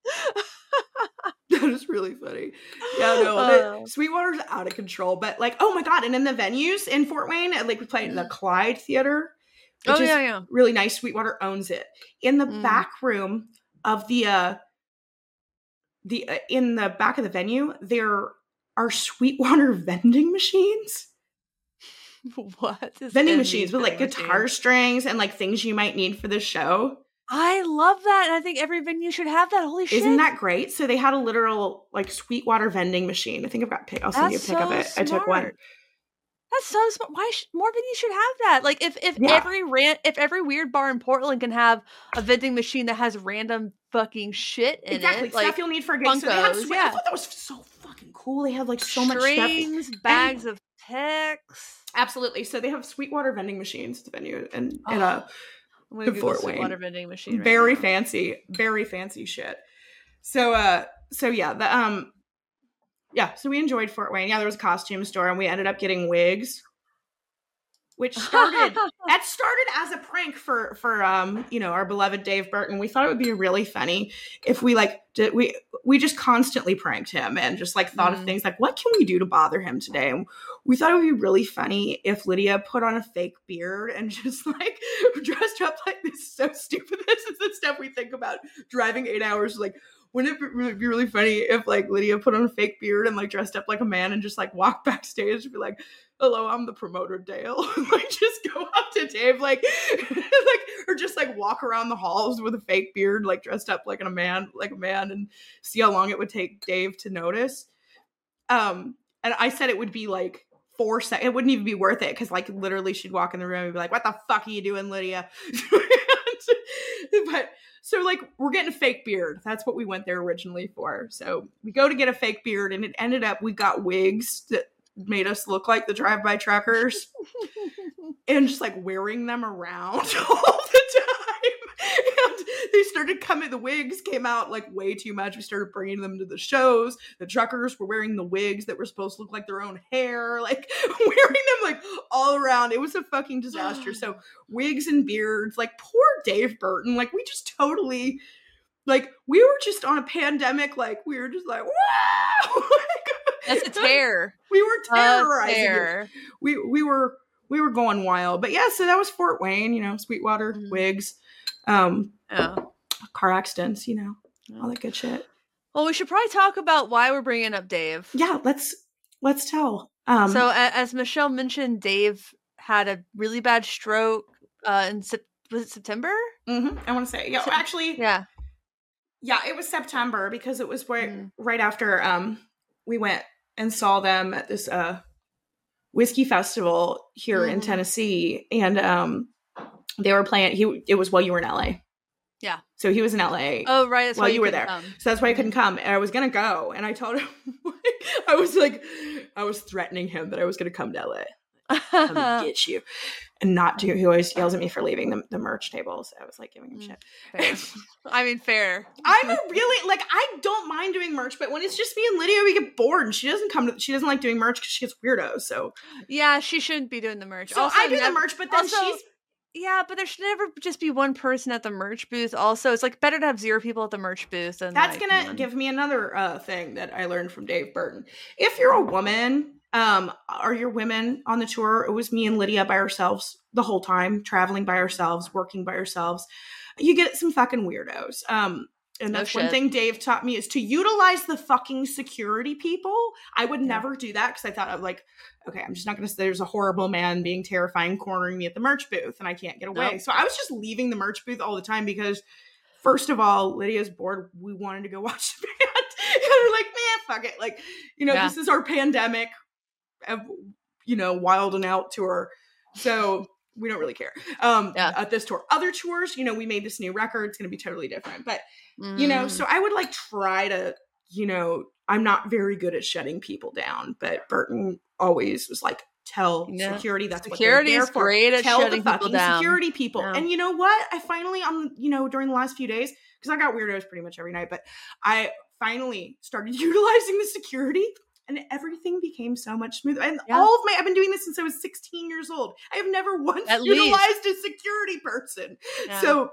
That is really funny. Yeah, no, Uh. Sweetwater's out of control. But like, oh my god! And in the venues in Fort Wayne, like we played in the Clyde Theater, which oh yeah yeah really nice. Sweetwater owns it. In the Mm. back room of the uh the uh, in the back of the venue, there are Sweetwater vending machines. what is vending machines with like guitar machines? strings and like things you might need for the show. i love that and i think every venue should have that holy shit Isn't that great? So they had a literal like Sweetwater vending machine. I think I've got pic. I'll send you a That's pic of so it. I took one. That's so smart. Why sh- more venues should have that? Like if if Yeah. every ran if every weird bar in Portland can have a vending machine that has random fucking shit in it, exactly it, stuff like you'll need for a gig. So they had swe- I thought that was so fucking cool. They have like so much stuff. strings, bags of picks. Absolutely. So they have Sweetwater vending machines at the venue and and uh I'm in Fort Wayne. Sweetwater vending machine. Right very now. fancy, very fancy shit. So uh so yeah, the um yeah, so we enjoyed Fort Wayne. Yeah, there was a costume store and we ended up getting wigs. which started that started as a prank for for um you know our beloved Dave Burton. We thought it would be really funny if we like did we we just constantly pranked him and just like thought Mhm. of things like what can we do to bother him today? And we thought it would be really funny if Lydia put on a fake beard and just like dressed up like this. is So stupid. This is the stuff we think about driving eight hours. Like, wouldn't it be really, funny if like Lydia put on a fake beard and like dressed up like a man and just like walked backstage and be like, "Hello, I'm the promoter, Dale." like, just go up to Dave, like, like, or just like walk around the halls with a fake beard, like dressed up like a man, like a man, and see how long it would take Dave to notice. Um, and I said it would be like four seconds. It wouldn't even be worth it because, like, literally, she'd walk in the room and be like, "What the fuck are you doing, Lydia?" but so, like, we're getting a fake beard. That's what we went there originally for. So we go to get a fake beard, and it ended up we got wigs that made us look like the drive-by truckers, and just like wearing them around all the time. They started coming. The wigs came out like way too much. We started bringing them to the shows. The truckers were wearing the wigs that were supposed to look like their own hair, like wearing them like all around. It was a fucking disaster. So wigs and beards, like poor Dave Burton. Like we just totally, like we were just on a pandemic. Like we were just like, wow. That's a tear. We were terrorizing. tear. we we were we were going wild. But yeah, so that was Fort Wayne, you know, Sweetwater, Mhm. wigs, um, Yeah. car accidents, you know, all that good shit. Well, we should probably talk about why we're bringing up Dave. Yeah, let's let's tell. Um, so, as Michelle mentioned, Dave had a really bad stroke uh, in Sep- was it September? mhm, I want to say, yeah, So- actually, Yeah. yeah, it was September because it was right Mm. right after um we went and saw them at this uh whiskey festival here in Mhm. Tennessee, and um they were playing. He it was while you were in LA. Yeah. So he was in LA. Oh, right. That's While why you were there. come. So that's why I couldn't come. And I was gonna go. And I told him I was like I was threatening him that I was gonna come to LA. Come get you. And not do he always yells at me for leaving the, the merch table. So I was like giving him Mm. shit. I mean, fair. I'm a really like I don't mind doing merch, but when it's just me and Lydia, we get bored. And she doesn't come to she doesn't like doing merch because she gets weirdos. So yeah, she shouldn't be doing the merch. so Also, I do nev- the merch, but then also, she's Yeah, but there should never just be one person at the merch booth. Also, it's like better to have zero people at the merch booth And That's like, gonna one. give me another uh, thing that I learned from Dave Burton. If you're a woman, um, are your women on the tour? It was me and Lydia by ourselves the whole time, traveling by ourselves, working by ourselves. You get some fucking weirdos. Um, and No that's one shit. thing Dave taught me is to utilize the fucking security people. I would Yeah. never do that because I thought of like, okay, I'm just not gonna say there's a horrible man being terrifying cornering me at the merch booth and I can't get away. Nope. So I was just leaving the merch booth all the time because first of all, Lydia's bored. We wanted to go watch the band. and we're like, man, fuck it. Like, you know, Yeah. this is our pandemic, you know, wild and out tour. So we don't really care. Um, Yeah. at this tour. Other tours, you know, we made this new record. It's going to be totally different. But, you know, Mm. so I would like try to, you know, I'm not very good at shutting people down, but Burton always was like, tell Yeah. security that's Security what they're is there for. great at tell shutting the people fucking down. security people. Yeah. And you know what? I finally on you know during the last few days because I got weirdos pretty much every night, but I finally started utilizing the security. And everything became so much smoother. And Yeah. all of my, I've been doing this since I was 16 years old. I have never once At least. utilized a security person. So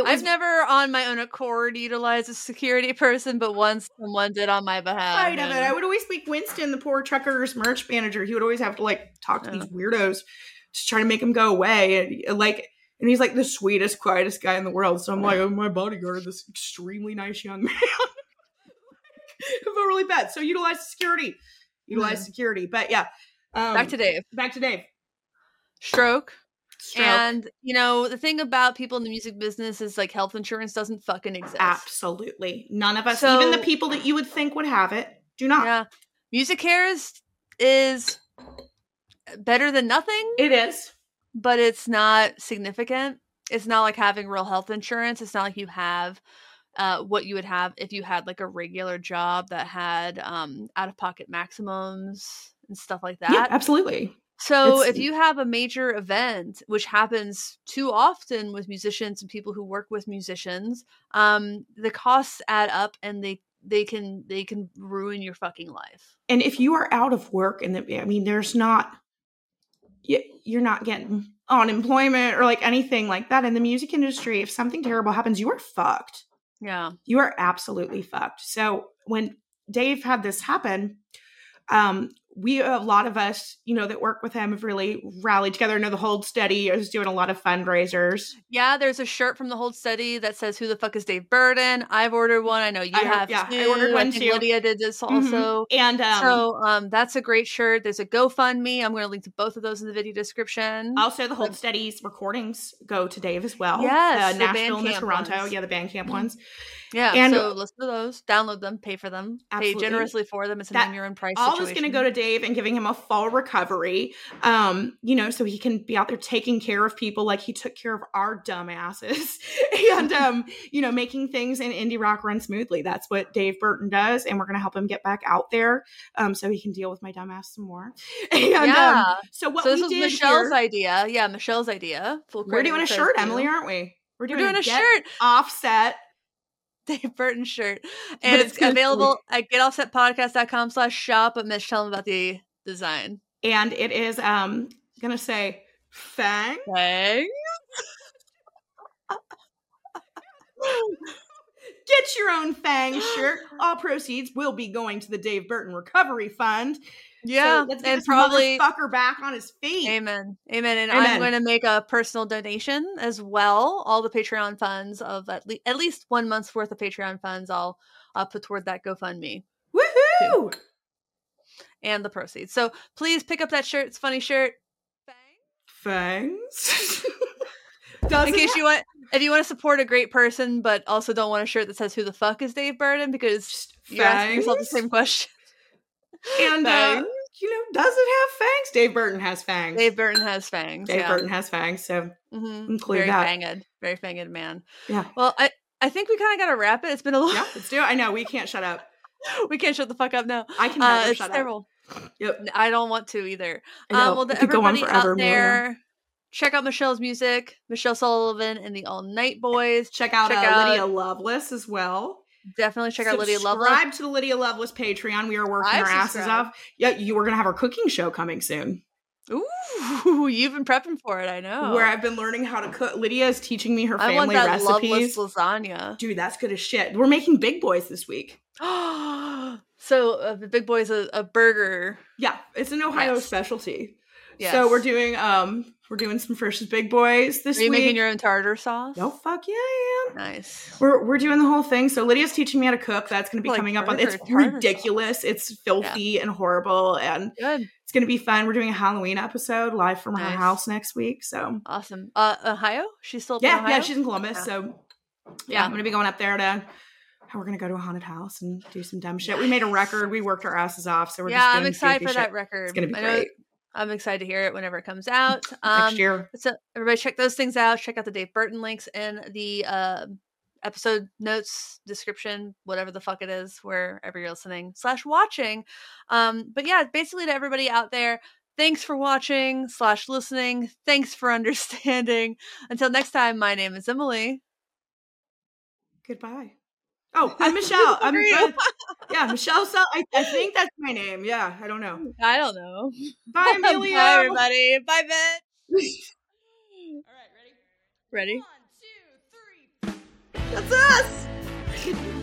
was I've never on my own accord utilized a security person, but once someone did on my behalf. side of it. I would always make Winston, the poor trucker's merch manager. He would always have to like talk to Yeah. these weirdos, just trying to make them go away. And like, and he's like the sweetest, quietest guy in the world. So I'm like, oh, my bodyguard, this extremely nice young man. I felt really bad. So utilize security, utilize security. But yeah, um, Back to Dave. back to Dave. Stroke. Stroke. And you know the thing about people in the music business is like health insurance doesn't fucking exist. absolutely none of us, So- even the people that you would think would have it, do not. Yeah, MusiCares is better than nothing, It is. but it's not significant. It's not like having real health insurance. It's not like you have uh, what you would have if you had like a regular job that had um, out of pocket maximums and stuff like that. Yeah, absolutely. So It's- if you have a major event, which happens too often with musicians and people who work with musicians, um, the costs add up and they they can they can ruin your fucking life. and if you are out of work and the, i mean there's not you're not getting unemployment or like anything like that in the music industry. If something terrible happens, you are fucked. Yeah. You are absolutely fucked. So when Dave had this happen, um, we a lot of us, you know, that work with him have really rallied together. I know the Hold Steady is doing a lot of fundraisers. Yeah, there's a shirt from the Hold Steady that says "Who the fuck is Dave Burton?" I've ordered one. I know you I- have. yeah, I ordered one think too. Lydia did this Mhm. also. And um, so um, that's a great shirt. There's a GoFundMe. I'm going to link to both of those in the video description. also the Hold Steady's recordings go to Dave as well. Yes, uh, the Nashville and the Toronto. ones. Yeah, the Bandcamp Mhm. ones. yeah, and- so listen to those, download them, pay for them, Absolutely. pay generously for them. It's a That- name your own price. all is going to go to Dave and giving him a full recovery. Um, you know, so he can be out there taking care of people like he took care of our dumbasses, and um, you know, making things in indie rock run smoothly. That's what Dave Burton does, and we're going to help him get back out there, um, so he can deal with my dumbass some more. And yeah. um, so what so this we was did Michelle's here, idea. Yeah, Michelle's idea. Full we're doing a shirt. Emily, aren't we? We're doing a Get shirt. offset. Dave Burton shirt. And it's it's, gonna be- available at getoffsetpodcast.com slash shop, but Mitch, tell them about the design. and it is um gonna say fang Fang. Get your own Fang shirt. All proceeds will be going to the Dave Burton Recovery Fund. Yeah, so let's get and probably motherfucker back on his feet. Amen. Amen. And Amen. I'm going to make a personal donation as well. All the Patreon funds of at, le- at least one month's worth of Patreon funds, I'll uh, put toward that GoFundMe Woohoo! and the proceeds. So please pick up that shirt. It's a funny shirt. Fangs. In Doesn't case you want, if you want to support a great person, but also don't want a shirt that says "Who the fuck is Dave Burton?" because you're asking yourself the same question. And uh, you know, does it have fangs? Dave Burton has fangs. Dave Burton has fangs. Dave yeah. Burton has fangs. So hmm include very that. fanged, very fanged man. Yeah. Well, I I think we kind of got to wrap it. It's been a little. yeah, let's do it. I know we can't shut up. we can't shut the fuck up now. I can Uh, never it's shut up. terrible. Yep. I don't want to either. Um, well, We to could go on everybody forever, out there, check out Michelle's music. Michelle Sullivan and the All Night Boys. Check out, Check uh, out- Lydia Loveless as well. Definitely check out Lydia Loveless. Subscribe to the Lydia Loveless Patreon. We are working I've our asses off. Yeah, you were gonna have our cooking show coming soon, Ooh, you've been prepping for it. I know. where I've been learning how to cook. Lydia is teaching me her I want family that recipes. Loveless lasagna. Dude, that's good as shit. We're making big boys this week. so uh, the big boy's a, a burger. Yeah, it's an Ohio Yes. specialty. Yes. So we're doing um we're doing some Frisch's Big Boys this week. Are you week. making your own tartar sauce? No, fuck yeah, I am. Nice. We're we're doing the whole thing. So Lydia's teaching me how to cook. That's going to be Like coming up on. It's tartar sauce. ridiculous. It's filthy and horrible, and Good. it's going to be fun. We're doing a Halloween episode live from her house next week. So Awesome. Uh, Ohio? She's still yeah, Ohio? yeah, she's in Columbus. Yeah. So yeah, Yeah. I'm going to be going up there to. We're gonna go to a haunted house and do some dumb shit. We made a record. We worked our asses off. So we're yeah, just I'm excited for that shit record. It's gonna be I great I'm excited to hear it whenever it comes out. next Um, year. so everybody check those things out. Check out the Dave Burton links in the uh, episode notes description, whatever the fuck it is, wherever you're listening slash watching. Um, but yeah, basically to everybody out there, thanks for watching slash listening. Thanks for understanding. Until next time, my name is Emily. Goodbye. Oh, I'm Michelle. I'm Are. Yeah, Michelle. So I, I think that's my name. Yeah, I don't know. Mm, I don't know. Bye, Amelia. Bye, everybody. Bye, Ben. All right, ready? Ready? One, two, three. That's us.